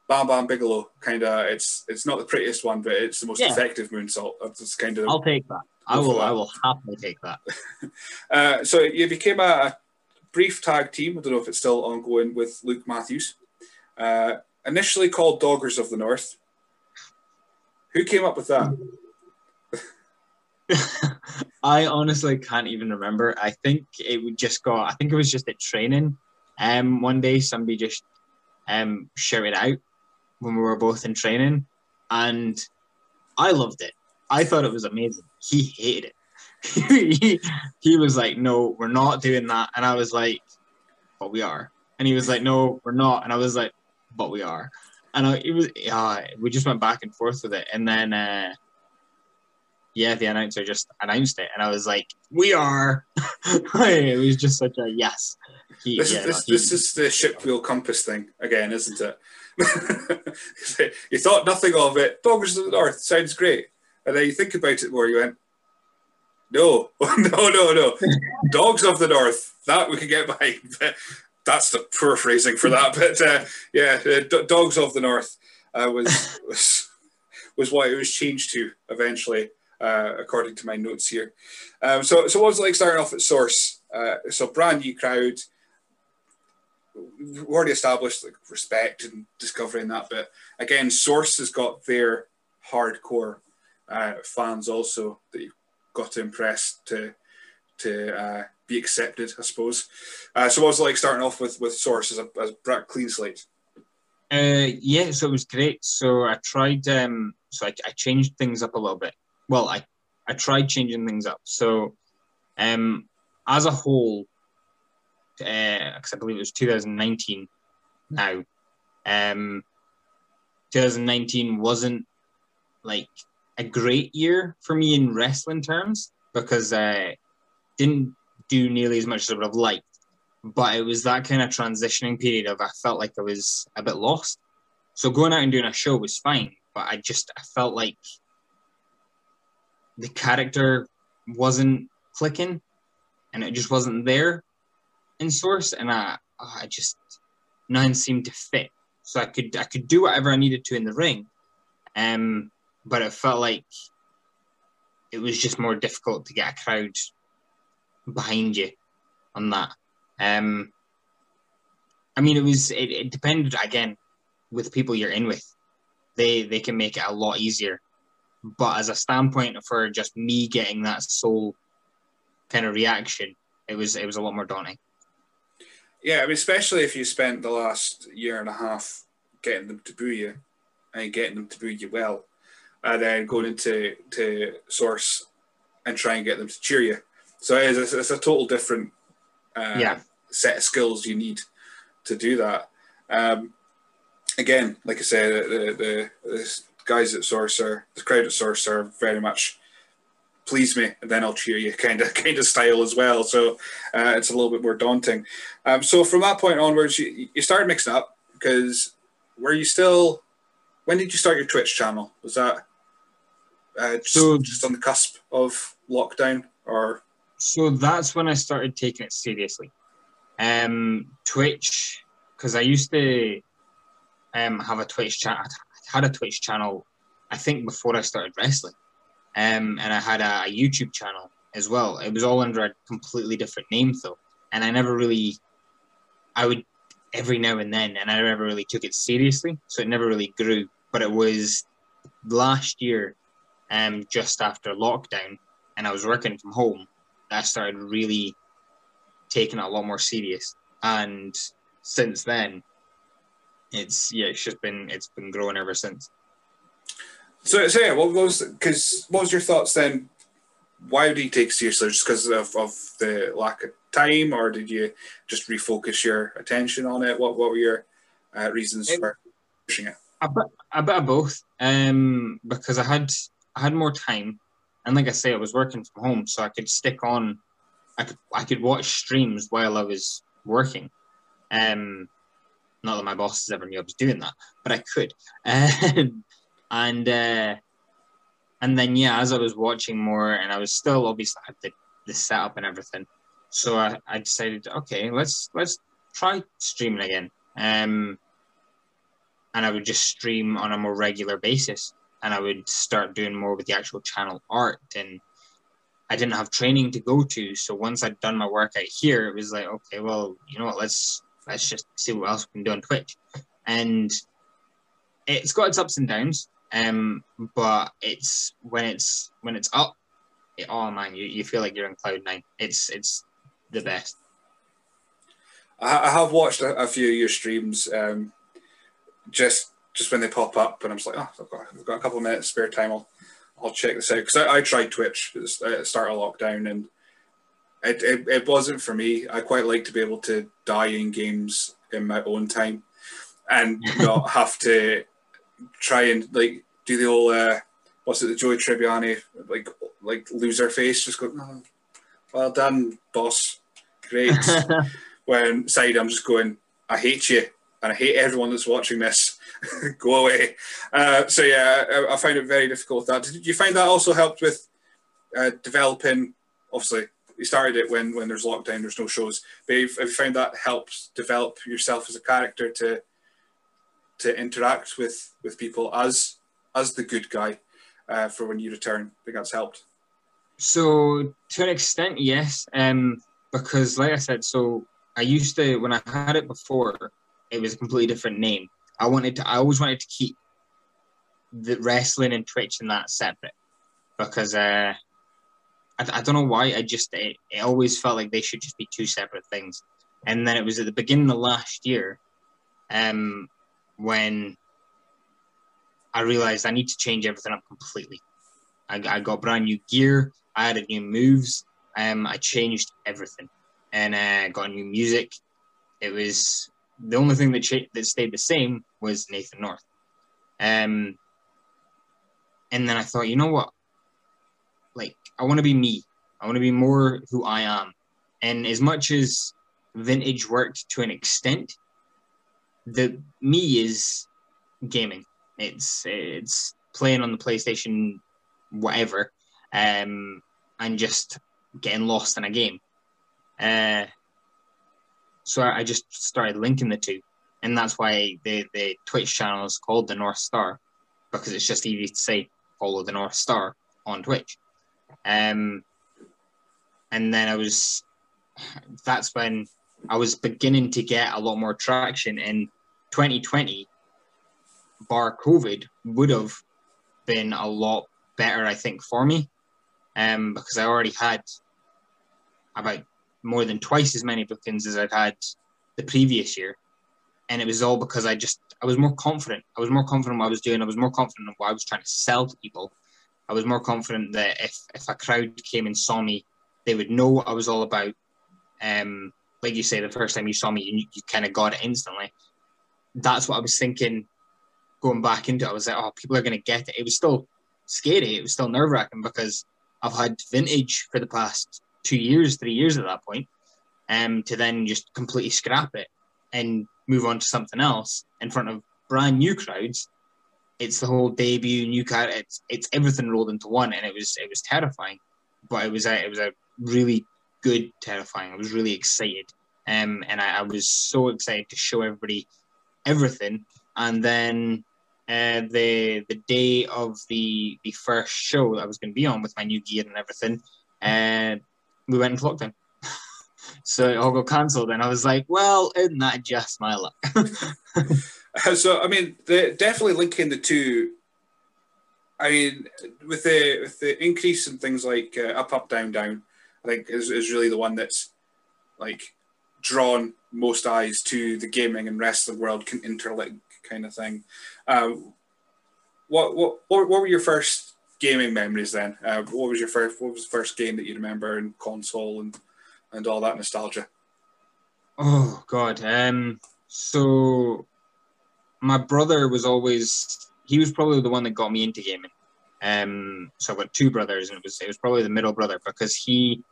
Speaker 1: Bam Bam Bigelow kind of. It's it's not the prettiest one, but it's the most yeah. effective moonsault. That's kind of.
Speaker 2: I'll take that. I will. I will happily take that.
Speaker 1: uh, so you became a brief tag team. I don't know if it's still ongoing with Luke Matthews. Uh, initially called Doggers of the North. Who came up with that?
Speaker 2: I honestly can't even remember. I think it would just go. I think it was just at training. Um, one day somebody just um shouted out when we were both in training, and I loved it. I thought it was amazing. He hated it. he, he was like, "No, we're not doing that," and I was like, "But we are." And he was like, "No, we're not," and I was like, "But we are." And I, it was, yeah, we just went back and forth with it, and then uh, yeah, the announcer just announced it, and I was like, "We are." it was just such a yes.
Speaker 1: He, this, yeah, this, no, this is the ship wheel compass thing again, isn't it? you thought nothing of it. Dogs of the North sounds great, and then you think about it more. You went, no, no, no, no. Dogs of the North. That we can get behind. That's the poor phrasing for that. But uh, yeah, uh, Dogs of the North uh, was was was what it was changed to eventually, uh, according to my notes here. Um, so, so what was it like starting off at Source? Uh, so brand new crowd. We've already established like respect and discovering that, but again, Source has got their hardcore uh, fans also that you've got to impress to to uh, be accepted, I suppose. Uh, so, what was it like starting off with with Source as a, as a clean slate?
Speaker 2: Uh, yeah, so it was great. So I tried, um, so I, I changed things up a little bit. Well, I, I tried changing things up. So, um, as a whole, because uh, I believe it was 2019 now, um, 2019 wasn't like a great year for me in wrestling terms because I didn't do nearly as much as I would have liked but it was that kind of transitioning period of I felt like I was a bit lost. So going out and doing a show was fine, but I just I felt like the character wasn't clicking, and it just wasn't there in source, and I I just none seemed to fit. So I could I could do whatever I needed to in the ring, um, but it felt like it was just more difficult to get a crowd behind you on that. Um, I mean, it was it, it depended again with people you're in with. They they can make it a lot easier, but as a standpoint for just me getting that soul kind of reaction, it was it was a lot more daunting.
Speaker 1: Yeah, I mean, especially if you spent the last year and a half getting them to boo you and getting them to boo you well, and then going into to source and try and get them to cheer you. So it's a, it's a total different uh, yeah. set of skills you need to do that. Um, again, like I said, the, the, the guys at Source are the crowd at Source are very much please me and then I'll cheer you kind of kind of style as well. So uh, it's a little bit more daunting. Um, so from that point onwards, you, you started mixing up because were you still? When did you start your Twitch channel? Was that uh, just, so, just on the cusp of lockdown or?
Speaker 2: so that's when I started taking it seriously. Um, Twitch, because I used to um, have a Twitch channel. Had a Twitch channel, I think, before I started wrestling, um, and I had a, a YouTube channel as well. It was all under a completely different name though, and I never really, I would every now and then, and I never really took it seriously, so it never really grew. But it was last year, um, just after lockdown, and I was working from home I started really taking it a lot more serious. And since then, it's yeah, it's just been it's been growing ever since.
Speaker 1: So, so yeah, what was because what was your thoughts then? Why did you take seriously? Just because of, of the lack of time, or did you just refocus your attention on it? What what were your uh, reasons it, for pushing it?
Speaker 2: A bit, a bit of both. Um, because I had I had more time and like I say, I was working from home, so I could stick on. I could I could watch streams while I was working. Um, not that my bosses ever knew I was doing that, but I could. Um, and uh, and then yeah, as I was watching more, and I was still obviously had the, the setup and everything, so I, I decided, okay, let's let's try streaming again. Um, and I would just stream on a more regular basis and I would start doing more with the actual channel art. And I didn't have training to go to, so once I'd done my work out here, it was like, okay, well, you know what? Let's let's just see what else we can do on Twitch. And it's got its ups and downs, um, but it's when it's when it's up, it, oh man, you, you feel like you're in cloud nine. It's it's the best.
Speaker 1: I have watched a, a few of your streams. Um, just just when they pop up, and I'm just like, oh, I've got, I've got a couple of minutes spare time. I'll, I'll check this out because I, I, tried Twitch at the start of lockdown, and it, it, it wasn't for me. I quite like to be able to die in games in my own time, and not have to try and like do the whole uh, what's it, the Joey Tribbiani like like lose their face, just go, oh, well done, boss, great. when side I'm just going, I hate you, and I hate everyone that's watching this. go away. Uh, so yeah, I, I, find it very difficult with that. Did you find that also helped with uh, developing? Obviously, you started it when when there's lockdown, there's no shows. But have you found that helps develop yourself as a character to to interact with with people as as the good guy uh, for when you return? I think that's helped.
Speaker 2: So to an extent, yes. Um, because like I said, so I used to when I had it before, it was a completely different name. I wanted to. I always wanted to keep the wrestling and Twitch and that separate because uh, I, I don't know why. I just it, it always felt like they should just be two separate things. And then it was at the beginning of last year, um, when I realized I need to change everything up completely. I, I got brand new gear. I added new moves. Um, I changed everything, and uh, got new music. It was the only thing that cha- that stayed the same was Nathan North. Um, and then I thought, you know what? Like, I want to be me. I want to be more who I am. And as much as vintage worked to an extent, the me is gaming. It's it's playing on the PlayStation, whatever, um, and just getting lost in a game. Uh, so I just started linking the two, and that's why the the Twitch channel is called the North Star, because it's just easy to say follow the North Star on Twitch. Um, and then I was, that's when I was beginning to get a lot more traction in 2020. Bar COVID would have been a lot better, I think, for me, um, because I already had about more than twice as many bookings as I'd had the previous year. And it was all because I just I was more confident. I was more confident what I was doing. I was more confident in what I was trying to sell to people. I was more confident that if if a crowd came and saw me, they would know what I was all about. Um, like you say, the first time you saw me, you, you kind of got it instantly. That's what I was thinking going back into it. I was like, oh, people are going to get it. It was still scary. It was still nerve wracking because I've had vintage for the past two years, three years at that point, um, to then just completely scrap it and move on to something else in front of brand new crowds. It's the whole debut, new car. It's it's everything rolled into one, and it was it was terrifying, but it was a it was a really good terrifying. I was really excited, um, and I, I was so excited to show everybody everything. And then uh, the the day of the the first show I was going to be on with my new gear and everything, uh, we went and into lockdown. so it all got cancelled, and I was like, "Well, isn't that just my luck?"
Speaker 1: so I mean, the, definitely linking the two. I mean, with the with the increase in things like uh, up, up, down, down, I think is, is really the one that's like drawn most eyes to the gaming and the world can interlink kind of thing. Um, what, what what what were your first gaming memories then? Uh, what was your first? What was the first game that you remember in console and and all that nostalgia?
Speaker 2: Oh God. Um. So my brother was always he was probably the one that got me into gaming. Um. So I've got two brothers, and it was it was probably the middle brother because he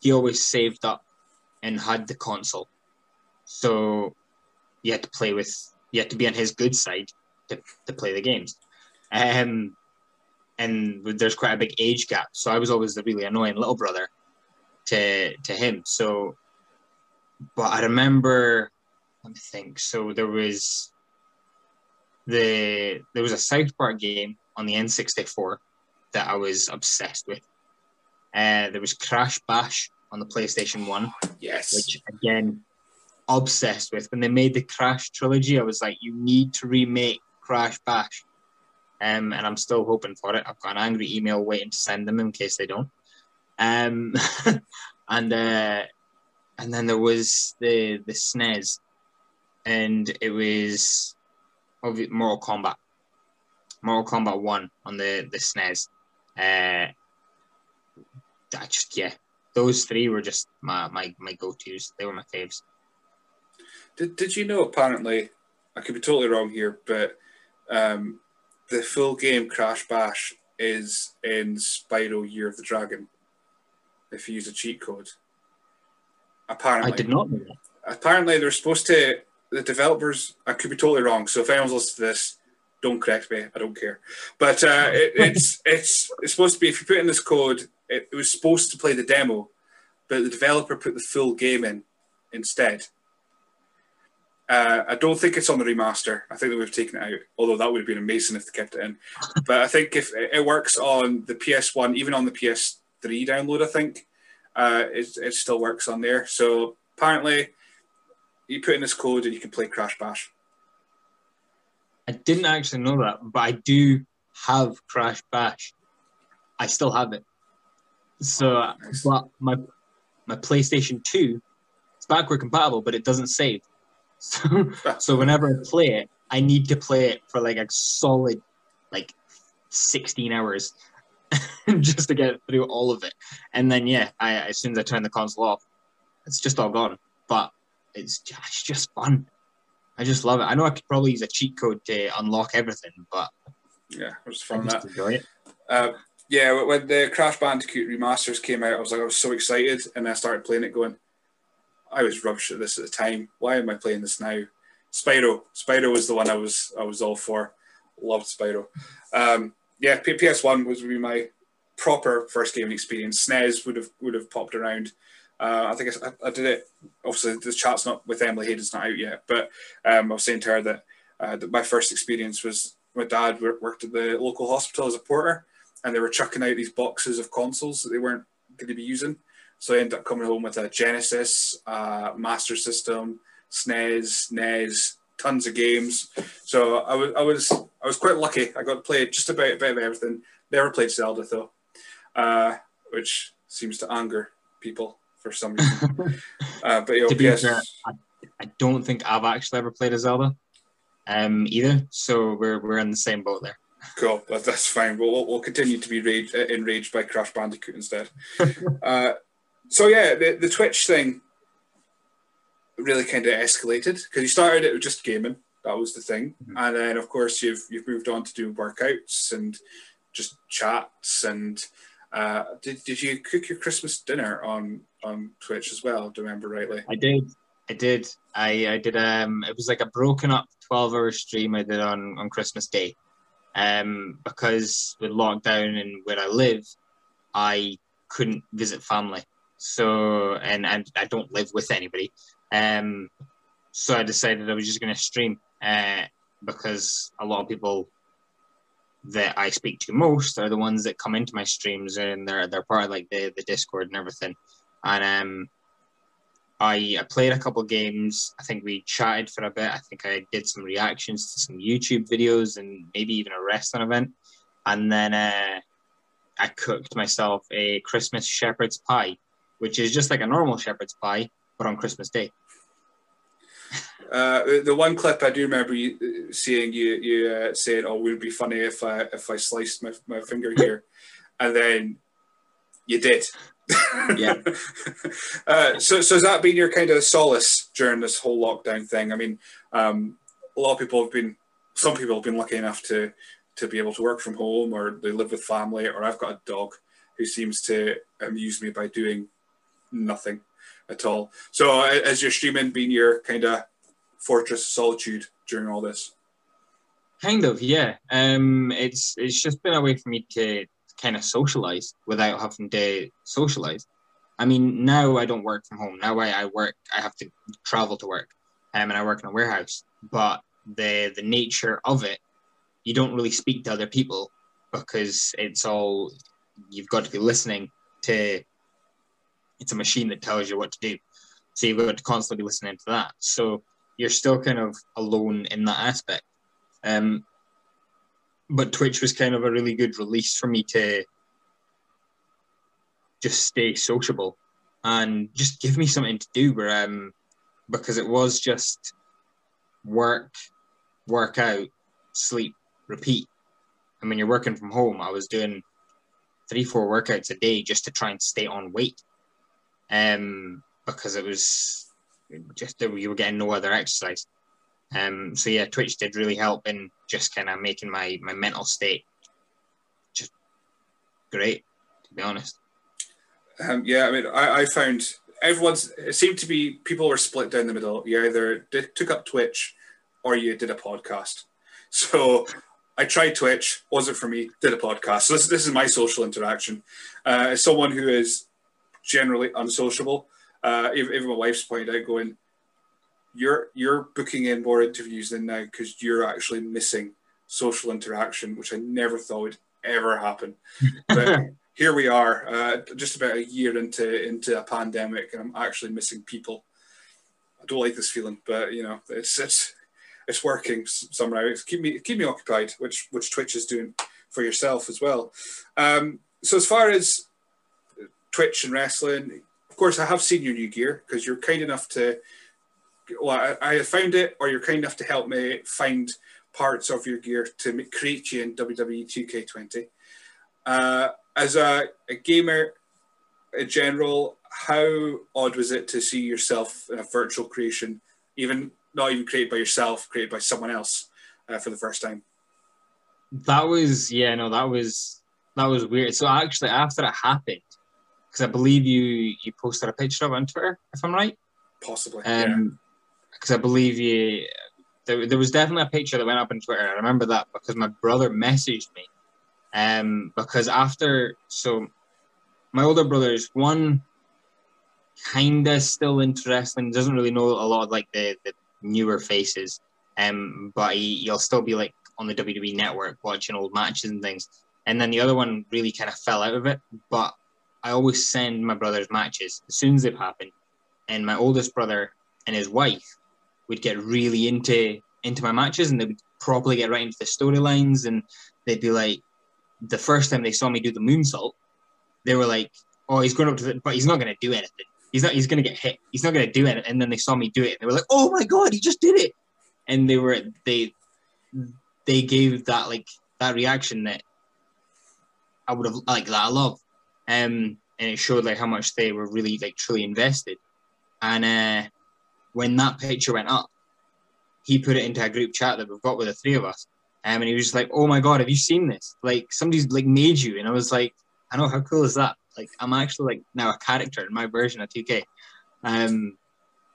Speaker 2: he always saved up and had the console. So you had to play with you had to be on his good side to, to play the games. Um, and there's quite a big age gap. So I was always the really annoying little brother to to him. So, but I remember, let me think. So there was the there was a South Park game on the N64 that I was obsessed with. Uh, there was Crash Bash on the PlayStation One.
Speaker 1: Yes.
Speaker 2: Which again, obsessed with. When they made the Crash trilogy, I was like, you need to remake Crash Bash um, and I'm still hoping for it. I've got an angry email waiting to send them in case they don't. Um, and uh, and then there was the the SNES, and it was of Mortal Kombat, Mortal Kombat One on the the SNES. Uh, that just yeah, those three were just my my my go tos. They were my faves.
Speaker 1: Did Did you know? Apparently, I could be totally wrong here, but um, the full game Crash Bash is in Spyro Year of the Dragon. If you use a cheat code. Apparently.
Speaker 2: I did not know that.
Speaker 1: Apparently they're supposed to the developers I could be totally wrong. So if anyone's listening to this, don't correct me. I don't care. But uh, it, it's it's it's supposed to be if you put in this code, it, it was supposed to play the demo, but the developer put the full game in instead. Uh, I don't think it's on the remaster. I think that we've taken it out. Although that would have been amazing if they kept it in. But I think if it works on the PS1, even on the PS3 download, I think uh, it, it still works on there. So apparently, you put in this code and you can play Crash Bash.
Speaker 2: I didn't actually know that, but I do have Crash Bash. I still have it. So, oh,
Speaker 1: Nice.
Speaker 2: but my my PlayStation Two, it's backward compatible, but it doesn't save. So, ah. so whenever I play it, I need to play it for like a solid, like, sixteen hours, just to get through all of it. And then yeah, I as soon as I turn the console off, it's just all gone. But it's it's just fun. I just love it. I know I could probably use a cheat code to unlock everything, but
Speaker 1: Yeah, it was from that.
Speaker 2: enjoy it.
Speaker 1: Uh, yeah, when the Crash Bandicoot remasters came out, I was like, I was so excited, and I started playing it, going, I was rubbish at this at the time. Why am I playing this now? Spyro, Spyro was the one I was I was all for. Loved Spyro. Um, yeah, PS1 was really my proper first gaming experience. SNES would have would have popped around. Uh, I think I, I did it. Obviously, the chat's not with Emily Hayden's not out yet, but um, I was saying to her that, uh, that my first experience was my dad wor- worked at the local hospital as a porter, and they were chucking out these boxes of consoles that they weren't going to be using. So I ended up coming home with a Genesis, uh, Master System, SNES, NES, tons of games. So I was I was I was quite lucky. I got to play just about a bit of everything. Never played Zelda though, uh, which seems to anger people for some reason. uh, but know,
Speaker 2: To be
Speaker 1: PS,
Speaker 2: fair, I don't think I've actually ever played a Zelda, um, either. So we're we're in the same boat there.
Speaker 1: Cool, that, that's fine. We'll, we'll- continue to be rage, uh, enraged by Crash Bandicoot instead. uh, so yeah, the, the Twitch thing really kind of escalated because you started it with just gaming. That was the thing,
Speaker 2: Mhm.
Speaker 1: and then of course you've you've moved on to doing workouts and just chats and. Uh, did, did you cook your Christmas dinner on on Twitch as well? Do I remember rightly?
Speaker 2: I did. I did. I, I did. Um, it was like a broken up twelve hour stream I did on on Christmas Day, um, because with lockdown and where I live, I couldn't visit family. So and and I don't live with anybody. Um, so I decided I was just going to stream. Uh, because a lot of people that I speak to most are the ones that come into my streams and they're they're part of like the the Discord and everything. And um, I, I played a couple games. I think we chatted for a bit. I think I did some reactions to some YouTube videos and maybe even a wrestling event. And then uh, I cooked myself a Christmas shepherd's pie, which is just like a normal shepherd's pie, but on Christmas Day.
Speaker 1: Uh, the- one clip I do remember you, uh, seeing you you uh, saying, "Oh, would it be funny if I if I sliced my, my finger here," and then you did.
Speaker 2: Yeah.
Speaker 1: uh, so so has that been your kind of solace during this whole lockdown thing? I mean, um, a lot of people have been, some people have been lucky enough to to be able to work from home, or they live with family, or I've got a dog who seems to amuse me by doing nothing at all. So has your streaming been your kind of fortress of solitude during all this?
Speaker 2: Kind of, yeah. Um, it's it's just been a way for me to kind of socialize without having to socialize. I mean, now I don't work from home. Now I, I work. I have to travel to work, um, and I work in a warehouse. But the the nature of it, you don't really speak to other people because it's all you've got to be listening to. It's a machine that tells you what to do, so you've got to constantly be listening to that. So you're still kind of alone in that aspect. Um, but Twitch was kind of a really good release for me to just stay sociable and just give me something to do. Where um, because it was just work, work out, sleep, repeat. And when you're working from home, I was doing three, four workouts a day just to try and stay on weight. Um, because it was just that you were getting no other exercise. Um, so yeah, Twitch did really help in just kind of making my my mental state just great, to be honest.
Speaker 1: Um, yeah, I mean, I, I found everyone's. It seemed to be people were split down the middle. You either did, took up Twitch, or you did a podcast. So I tried Twitch, wasn't for me. Did a podcast. So this, this is my social interaction. Uh, as someone who is generally unsociable, uh, even, even my wife's pointed out, going, "You're you're booking in more interviews than now because you're actually missing social interaction, which I never thought would ever happen." But here we are, uh, just about a year into into a pandemic, and I'm actually missing people. I don't like this feeling, but you know, it's it's it's working somehow. It's keep me keep me occupied, which which Twitch is doing for yourself as well. Um, so as far as Twitch and wrestling, of course, I have seen your new gear because you're kind enough to. Well, I, I found it, or you're kind enough to help me find parts of your gear to create you in WWE 2K20. Uh, as a, a gamer in general, how odd was it to see yourself in a virtual creation, even not even created by yourself, created by someone else uh, for the first time?
Speaker 2: That was yeah, no, that was that was weird. So actually, after it happened, because I believe you you posted a picture of it on Twitter, if I'm right.
Speaker 1: Possibly.
Speaker 2: Um, because I believe you. There, there was definitely a picture that went up on Twitter. I remember that because my brother messaged me um, because after, so my older brother is one kinda still into wrestling, doesn't really know a lot of like the, the newer faces, um, but he, he'll still be like on the WWE network watching old matches and things. And then the other one really kind of fell out of it, but I always send my brother's matches as soon as they've happened. And my oldest brother and his wife would get really into into my matches and they would properly get right into the storylines and they'd be like, the first time they saw me do the moonsault, they were like, "Oh, he's going up to the, but he's not going to do anything. He's not. He's going to get hit. He's not going to do it." And then they saw me do it, and they were like, "Oh my god, he just did it!" And they were they they gave that like that reaction that I would have like that I love, um, and it showed like how much they were really like truly invested. And uh, when that picture went up, he put it into a group chat that we've got with the three of us, um, and he was like, "Oh my god, have you seen this? Like somebody's like made you." And I was like, "I know how cool is that? Like I'm actually like now a character in my version of 2K." Um,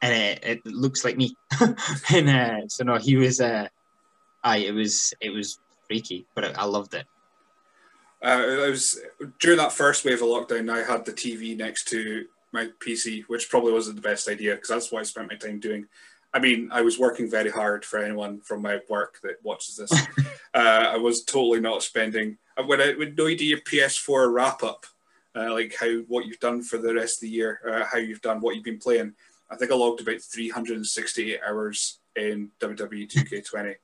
Speaker 2: and it, it looks like me. and uh, so no, he was. Uh, I it was it was freaky, but I, I loved it.
Speaker 1: Uh, it was during that first wave of lockdown. I had the TV next to my PC, which probably wasn't the best idea because that's what I spent my time doing. I mean, I was working very hard for anyone from my work that watches this. uh, I was totally not spending. Uh, when I when no idea PS4 wrap up, uh, like how what you've done for the rest of the year, uh, how you've done what you've been playing. I think I logged about 368 hours in WWE 2K20,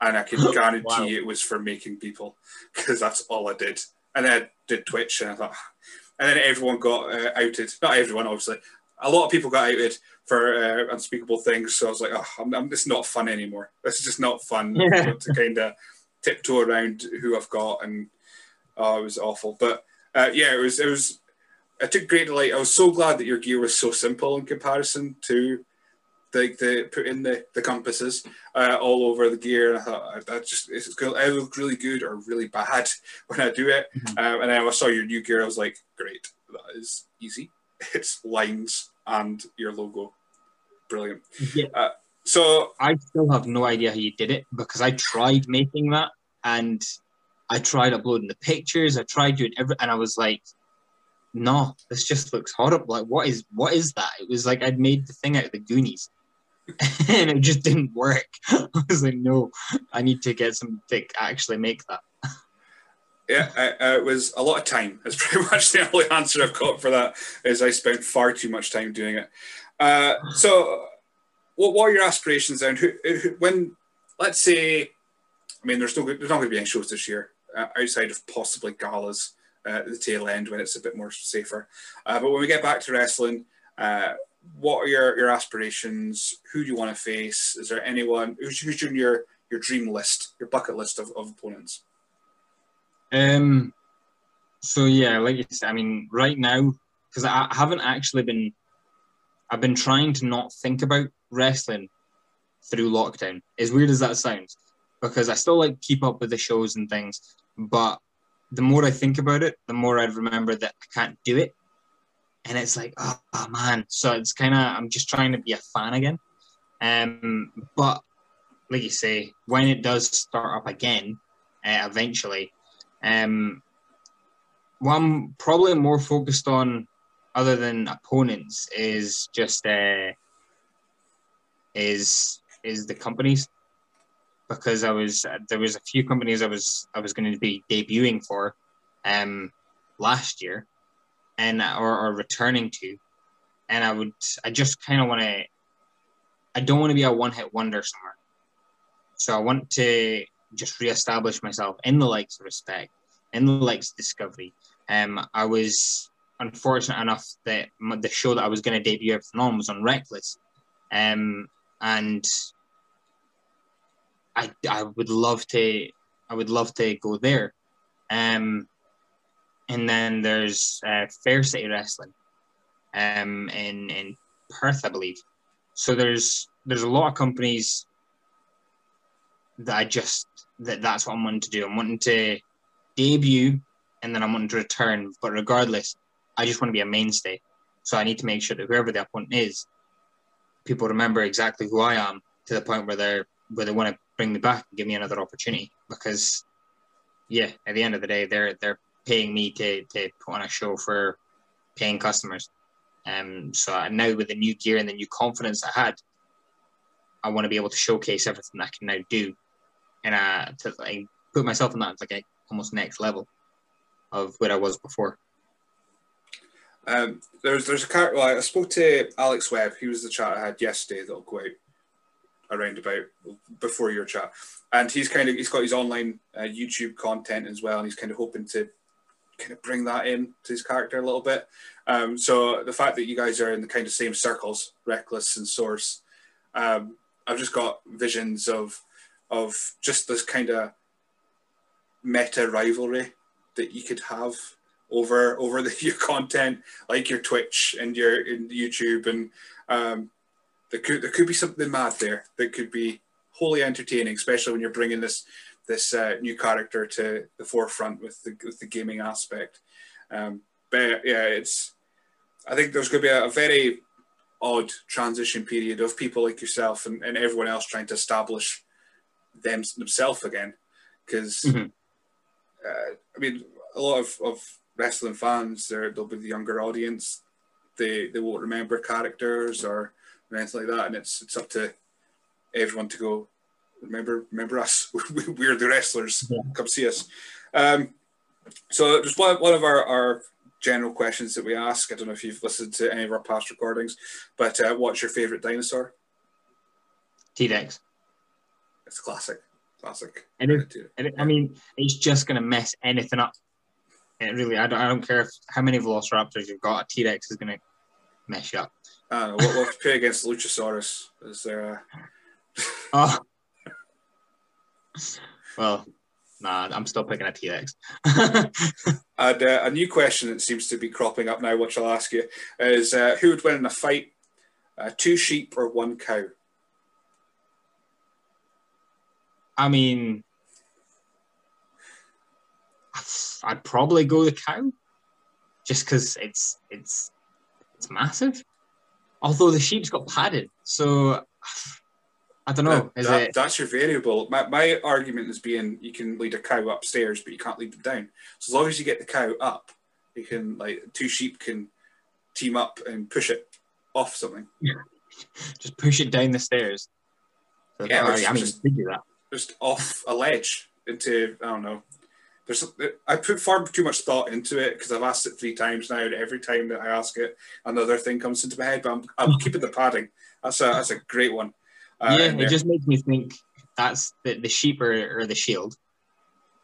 Speaker 1: and I can guarantee wow. it was for making people because that's all I did. And then I did Twitch, and I thought, and then everyone got uh, outed. Not everyone, obviously. A lot of people got outed for uh, unspeakable things. So I was like, oh, I'm, I'm, this is not fun anymore. This is just not fun yeah. to kind of tiptoe around who I've got, and oh, it was awful. But uh, yeah, it was it was. I took great delight. I was so glad that your gear was so simple in comparison to the, the put in the, the compasses uh, all over the gear. And I thought that just it's good. I look really good or really bad when I do it. Mm-hmm. Um, and then I saw your new gear. I was like, great, that is easy. It's lines and your logo brilliant. Yeah. Uh, so
Speaker 2: I still have no idea how you did it because I tried making that and I tried uploading the pictures. I tried doing every, and I was like, no, this just looks horrible. Like, what is what is that? It was like I'd made the thing out of the Goonies, and it just didn't work. I was like, no, I need to get some to actually make that.
Speaker 1: Yeah, uh, it was a lot of time. That's pretty much the only answer I've got for that. Is I spent far too much time doing it. Uh, so, what, what are your aspirations then? Who, who, when, let's say, I mean, there's no there's not going to be any shows this year uh, outside of possibly galas uh, at the tail end when it's a bit more safer. Uh, but when we get back to wrestling, uh, what are your, your aspirations? Who do you want to face? Is there anyone who's, who's your your dream list, your bucket list of, of opponents?
Speaker 2: Um. So yeah, like you said, I mean, right now because I haven't actually been I've been trying to not think about wrestling through lockdown. As weird as that sounds, because I still like keep up with the shows and things, but the more I think about it, the more I remember that I can't do it. And it's like, oh, oh man. So it's kind of, I'm just trying to be a fan again. Um, but like you say, when it does start up again, uh, eventually, um, what I'm probably more focused on, other than opponents, is just uh, is is the companies because I was there was a few companies I was I was going to be debuting for um last year and or, or returning to. And I would I just kind of want to I don't want to be a one hit wonder somewhere so I want to just reestablish myself in the likes of respect in the likes of discovery. Um I was unfortunate enough that the show that I was going to debut everything on was on Reckless. Um and I, I would love to I would love to go there. Um, and then there's uh, Fair City Wrestling um, in in Perth, I believe. So there's there's a lot of companies that I just that that's what I'm wanting to do. I'm wanting to debut and then I'm wanting to return. But regardless, I just want to be a mainstay. So I need to make sure that whoever the opponent is, people remember exactly who I am to the point where they're where they want to bring me back and give me another opportunity because yeah at the end of the day they're they're paying me to, to put on a show for paying customers um so now with the new gear and the new confidence i had i want to be able to showcase everything i can now do and I, to put myself in that like a almost next level of where i was before
Speaker 1: um, there's there's a character. I spoke to Alex Webb. He was the chat I had yesterday that'll go out around about before your chat, and he's kind of he's got his online uh, YouTube content as well, and he's kind of hoping to kind of bring that in to his character a little bit. Um, so the fact that you guys are in the kind of same circles, Reckless and Source, um, I've just got visions of of just this kind of meta rivalry that you could have over over the, your content, like your Twitch and your in YouTube and um, there could there could be something mad there that could be wholly entertaining, especially when you're bringing this this uh, new character to the forefront with the with the gaming aspect. Um, but yeah, it's I think there's going to be a, a, very odd transition period of people like yourself and, and everyone else trying to establish them themselves again, because mm-hmm. uh, I mean a lot of, of wrestling fans there there'll be the younger audience they they won't remember characters or or anything like that. And it's it's up to everyone to go. Remember, remember us. We're the wrestlers. Yeah. Come see us. Um, so just one, one of our, our general questions that we ask. I don't know if you've listened to any of our past recordings, but uh, what's your favorite dinosaur?
Speaker 2: T-Rex.
Speaker 1: It's classic. Classic.
Speaker 2: And, if, and I mean, it's just going to mess anything up. It really, I don't, I don't care if, how many Velociraptors you've got. A T-Rex is going to mess you up.
Speaker 1: I don't know. What, what play against Luchasaurus? Is there a...
Speaker 2: oh. Well, nah, I'm still picking a TX.
Speaker 1: and uh, a new question that seems to be cropping up now, which I'll ask you, is uh, who would win in a fight? Uh, two sheep or one cow?
Speaker 2: I mean, I'd probably go the cow, just because it's it's it's massive. Although the sheep's got padded, so I don't know.
Speaker 1: That, that, that's your variable. My, my argument is being you can lead a cow upstairs, but you can't lead them down. So as long as you get the cow up, you can like two sheep can team up and push it off something.
Speaker 2: just push it down the stairs.
Speaker 1: So yeah, I mean, just. Just off a ledge into I don't know there's I put far too much thought into it because I've asked it three times now, and every time that I ask it, another thing comes into my head. But I'm, I'm keeping the padding. That's a that's a great one.
Speaker 2: Uh, yeah, it just makes me think that's the, the sheep or, are the shield,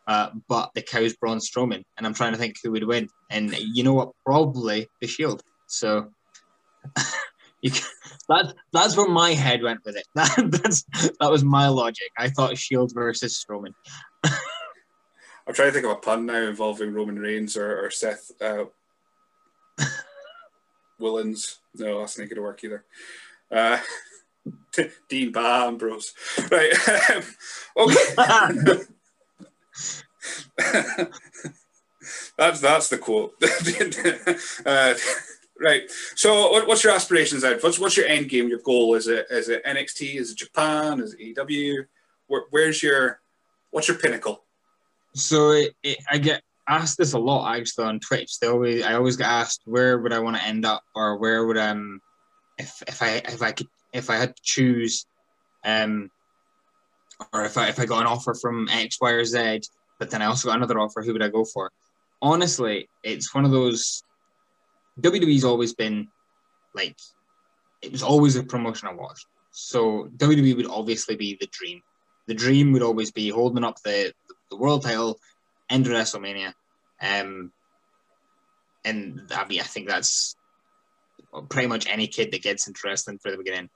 Speaker 2: uh, but the cow's Braun Strowman, and I'm trying to think who would win. And you know what? Probably the shield. So you can, that that's where my head went with it. That, that's that was my logic. I thought Shield versus Strowman.
Speaker 1: I'm trying to think of a pun now involving Roman Reigns or, or Seth uh, Willens. No, that's not going to work either. Uh, Dean Bam, bros. Right. okay. that's that's the quote. uh, right. So, what, what's your aspirations then? What's what's your end game? Your goal? Is it is it NXT? Is it Japan? Is it AEW? Where, where's your what's your pinnacle?
Speaker 2: So it, it, I get asked this a lot actually on Twitch. They always I always get asked where would I want to end up or where would um if if I if I could if I had to choose um or if I if I got an offer from X, Y, or Z, but then I also got another offer, who would I go for? Honestly, it's one of those WWE's always been like it was always a promotion I watched. So WWE would obviously be the dream. The dream would always be holding up the the world title, end WrestleMania, um, and I mean I think that's pretty much any kid that gets into wrestling for the beginning.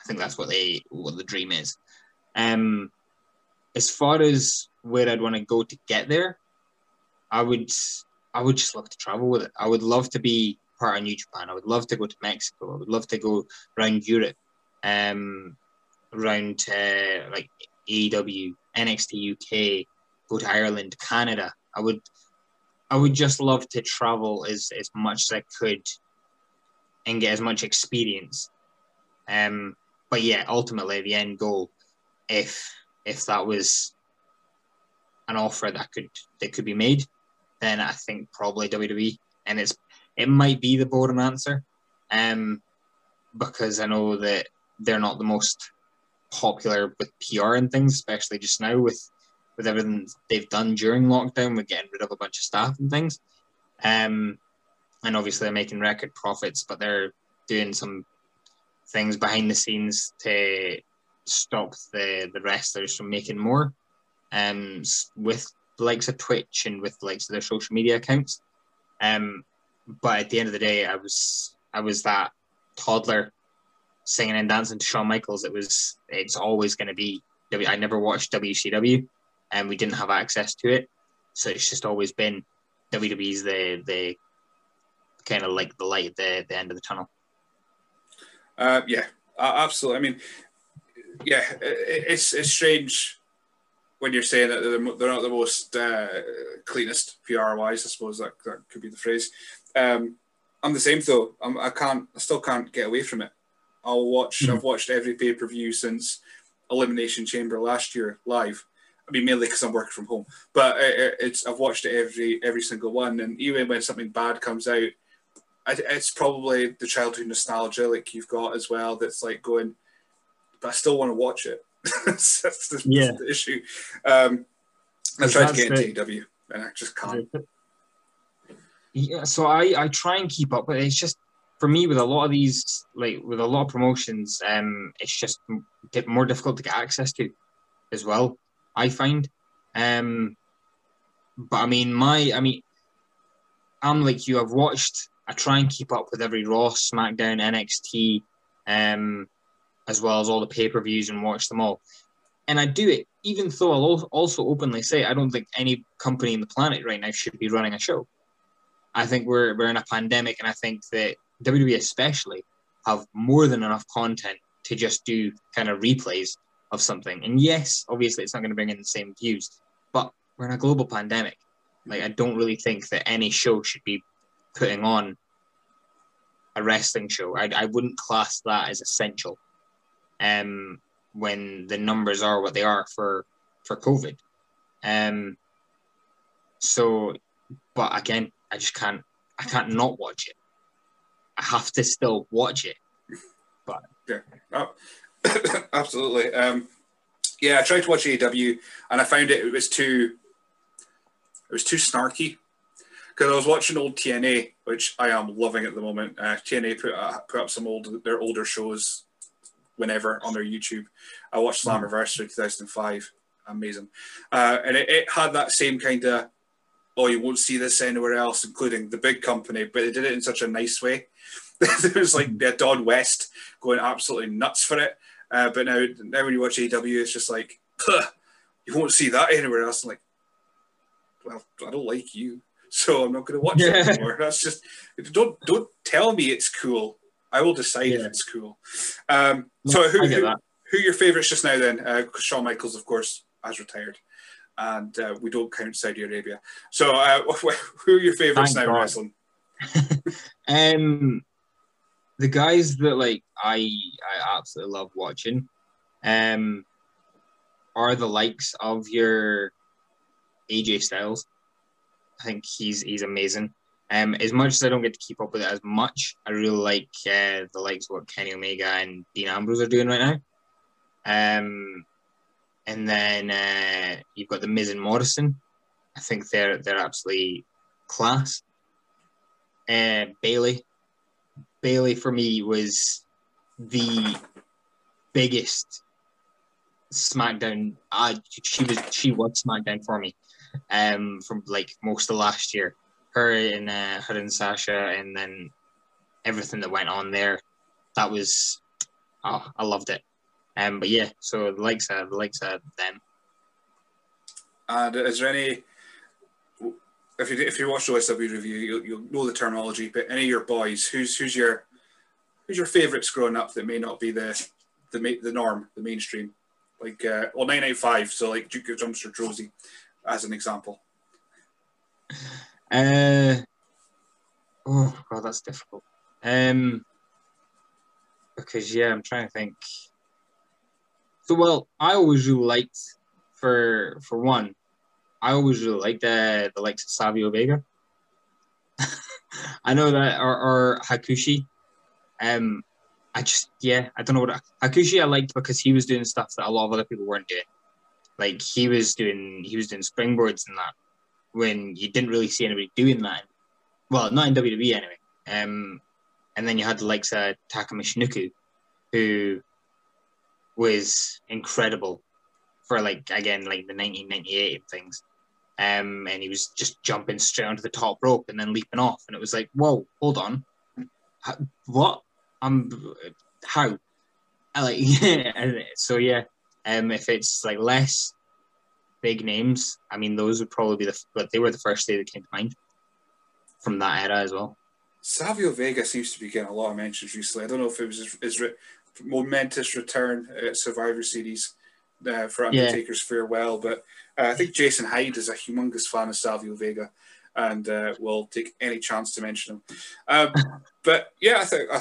Speaker 2: I think that's what they what the dream is. Um, as far as where I'd want to go to get there, I would I would just love to travel with it. I would love to be part of New Japan. I would love to go to Mexico. I would love to go around Europe, um, around uh, like AEW, NXT UK, go to Ireland, Canada. I would I would just love to travel as, as much as I could and get as much experience. Um, but yeah, ultimately the end goal, if if that was an offer that could that could be made, then I think probably WWE. And it's it might be the boring answer, um, because I know that they're not the most popular with PR and things, especially just now with with everything they've done during lockdown with getting rid of a bunch of staff and things. Um, and obviously they're making record profits, but they're doing some things behind the scenes to stop the the wrestlers from making more. Um, with likes of Twitch and with likes of their social media accounts. Um, but at the end of the day, I was I was that toddler singing and dancing to Shawn Michaels. It was it's always going to be. I never watched WCW, and we didn't have access to it, so it's just always been WWE's the the kind of like the light at the, the end of the tunnel.
Speaker 1: Uh, yeah, absolutely. I mean, yeah, it's it's strange when you're saying that they're, they're not the most uh, cleanest PR wise. I suppose that, that could be the phrase. Um, I'm the same though. I'm, I can't. I still can't get away from it. I'll watch. Mm-hmm. I've watched every pay per view since Elimination Chamber last year live. I mean, mainly because I'm working from home, but it, it's I've watched it every every single one, and even when something bad comes out, it's probably the childhood nostalgia like you've got as well. That's like going, but I still want to watch it. that's, the, yeah. that's, the, issue. Um, I tried to get into AEW, and I just can't.
Speaker 2: Yeah, so I I try and keep up, but it's just for me with a lot of these like with a lot of promotions, um, it's just get more difficult to get access to as well. I find, um, but I mean my I mean I'm like you. I've watched I try and keep up with every Raw, SmackDown, NXT, um, as well as all the pay per views and watch them all. And I do it, even though I'll also openly say I don't think any company in the planet right now should be running a show. I think we're, we're in a pandemic, and I think that WWE especially have more than enough content to just do kind of replays of something. And yes, obviously, it's not going to bring in the same views, but we're in a global pandemic. Like, I don't really think that any show should be putting on a wrestling show. I, I wouldn't class that as essential um, when the numbers are what they are for, for COVID. Um, so, but again, I just can't, I can't not watch it. I have to still watch it. But
Speaker 1: yeah, oh, absolutely. Um, yeah, I tried to watch AEW and I found it, it was too, it was too snarky because I was watching old TNA, which I am loving at the moment. Uh, TNA put uh, put up some old their older shows whenever on their YouTube. I watched mm. Slammiversary 2005, amazing, uh, and it, it, had that same kind of oh you won't see this anywhere else, including the big company, but they did it in such a nice way. there was like the Don West going absolutely nuts for it, uh, but now now when you watch AEW, it's just like you won't see that anywhere else. I'm like, well, I don't like you so I'm not going to watch yeah. it anymore. That's just don't don't tell me it's cool. I will decide yeah. if it's cool. Um, so who who, who your favourites just now then? Uh, Shawn Michaels, of course, has retired. and uh, we don't count Saudi Arabia. So, uh, who are your favorites
Speaker 2: Thank
Speaker 1: now in
Speaker 2: God.
Speaker 1: wrestling?
Speaker 2: um, the guys that like I I absolutely love watching, um, are the likes of your AJ Styles. I think he's he's amazing. Um, as much as I don't get to keep up with it as much, I really like uh, the likes of what Kenny Omega and Dean Ambrose are doing right now. Um, and then uh, you've got the Miz and Morrison. I think they're they're absolutely class. Uh, Bayley, Bayley for me was the biggest SmackDown. Uh, she was she was SmackDown for me, um, from like most of last year. Her and uh, her and Sasha, and then everything that went on there. That was, oh, I loved it. Um, but yeah, so the likes of the likes of them.
Speaker 1: And is there any, if you if you watch the OSW review, you'll, you'll know the terminology. But any of your boys, who's who's your who's your favourites growing up that may not be the the the norm, the mainstream, like uh, well nine eight five. So like Duke of Dumpster Droese, as an example.
Speaker 2: Uh, oh god, that's difficult. Um, because yeah, I'm trying to think. So well, I always really liked for for one, I always really liked the the likes of Savio Vega. I know that or, or Hakushi. Um, I just yeah, I don't know what Hakushi I liked because he was doing stuff that a lot of other people weren't doing. Like he was doing he was doing springboards and that when you didn't really see anybody doing that. Well, not in WWE anyway. Um, and then you had the likes of Taka Michinoku, who was incredible for like again like the 1998 things. Um, and he was just jumping straight onto the top rope and then leaping off, and it was like, whoa, hold on, How, what? I'm how? I like so yeah. Um, if it's like less big names, I mean, those would probably be the, but they were the first day that came to mind from that era as well.
Speaker 1: Savio Vega seems to be getting a lot of mentions recently. I don't know if it was his, his re- momentous return at Survivor Series uh, for Undertaker's farewell, but uh, I think Jason Hyde is a humongous fan of Savio Vega and uh, will take any chance to mention him. Um, but yeah, I think I,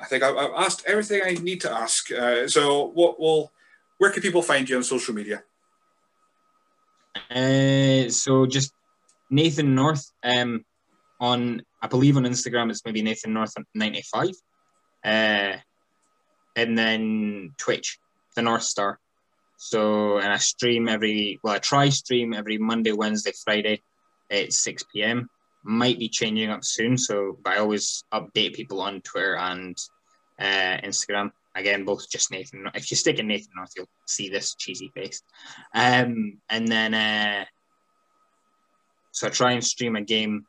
Speaker 1: I think I've, I've asked everything I need to ask. Uh, so, what will where can people find you on social media?
Speaker 2: Uh, so just Nathan North um, on, I believe on Instagram it's maybe Nathan North ninety five, uh, and then Twitch, the North Star. So and I stream every well I try stream every Monday, Wednesday, Friday at six p.m. Might be changing up soon, so but I always update people on Twitter and uh, Instagram. Again, both just Nathan. If you stick in Nathan North, you'll see this cheesy face. Um, and then, uh, so I try and stream a game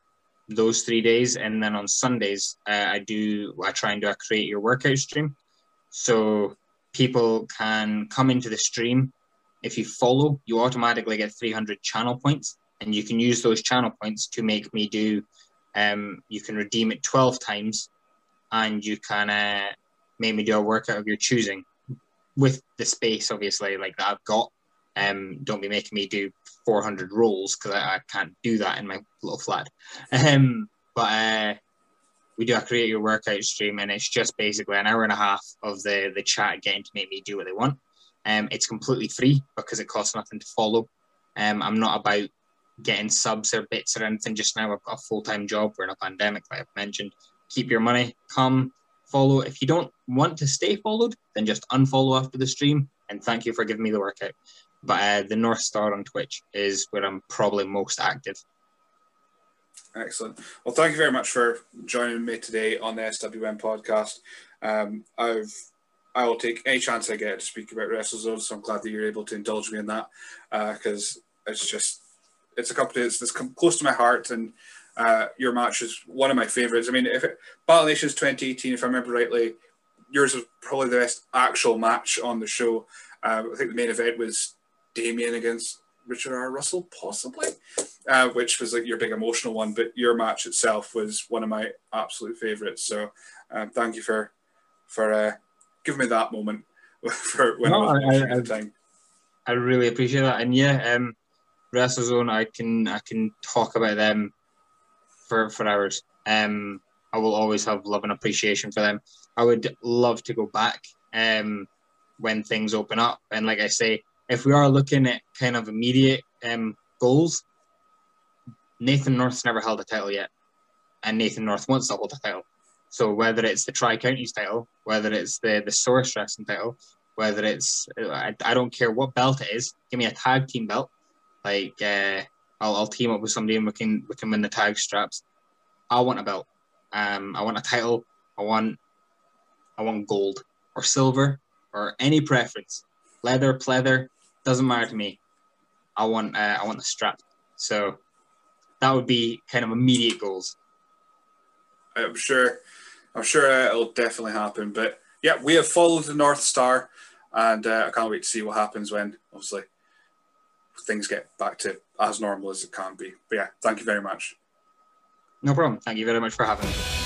Speaker 2: those three days, and then on Sundays, uh, I do. I try and do a create your workout stream, so people can come into the stream. If you follow, you automatically get 300 channel points, and you can use those channel points to make me do. Um, you can redeem it 12 times, and you can. Uh, make me do a workout of your choosing with the space obviously like that I've got. Um, don't be making me do 400 rolls because I, I, can't do that in my little flat. Um, but uh, we do a create your workout stream and it's just basically an hour and a half of the the chat getting to make me do what they want. Um, it's completely free because it costs nothing to follow. Um, I'm not about getting subs or bits or anything just now. I've got a full time job. We're in a pandemic, like I've mentioned. Keep your money. Come follow. If you don't want to stay followed, then just unfollow after the stream. And thank you for giving me the workout. But uh, the North Star on Twitch is where I'm probably most active.
Speaker 1: Excellent. Well, thank you very much for joining me today on the SWN podcast. Um, I've I will take any chance I get to speak about WrestleZone, so I'm glad that you're able to indulge me in that because uh, it's just it's a company that's, that's close to my heart and uh, your match is one of my favorites. I mean, if it, Battle Nations 2018, if I remember rightly, yours was probably the best actual match on the show. Uh, I think the main event was Damien against Richard R. Russell, possibly, uh, which was like your big emotional one. But your match itself was one of my absolute favorites. So, um, thank you for for uh, giving me that moment for when
Speaker 2: No,
Speaker 1: I was
Speaker 2: I-
Speaker 1: watching
Speaker 2: I-
Speaker 1: the time.
Speaker 2: I really appreciate that. And yeah, um, WrestleZone, I can I can talk about them for for hours. Um, I will always have love and appreciation for them. I would love to go back um, when things open up. And like I say, if we are looking at kind of immediate um, goals, Nathan North's never held a title yet, and Nathan North wants to hold a title. So whether it's the Tri Counties title, whether it's the the Source Wrestling title, whether it's I, I don't care what belt it is, give me a tag team belt. Like uh, I'll, I'll team up with somebody and we can we can win the tag straps. I want a belt. Um, I want a title. I want I want gold or silver or any preference. Leather, pleather, doesn't matter to me. I want uh, I want the strap. So that would be kind of immediate goals.
Speaker 1: I'm sure, I'm sure uh, it'll definitely happen. But yeah, we have followed the North Star, and uh, I can't wait to see what happens when obviously things get back to as normal as it can be. But yeah, thank you very much.
Speaker 2: No problem. Thank you very much for having me.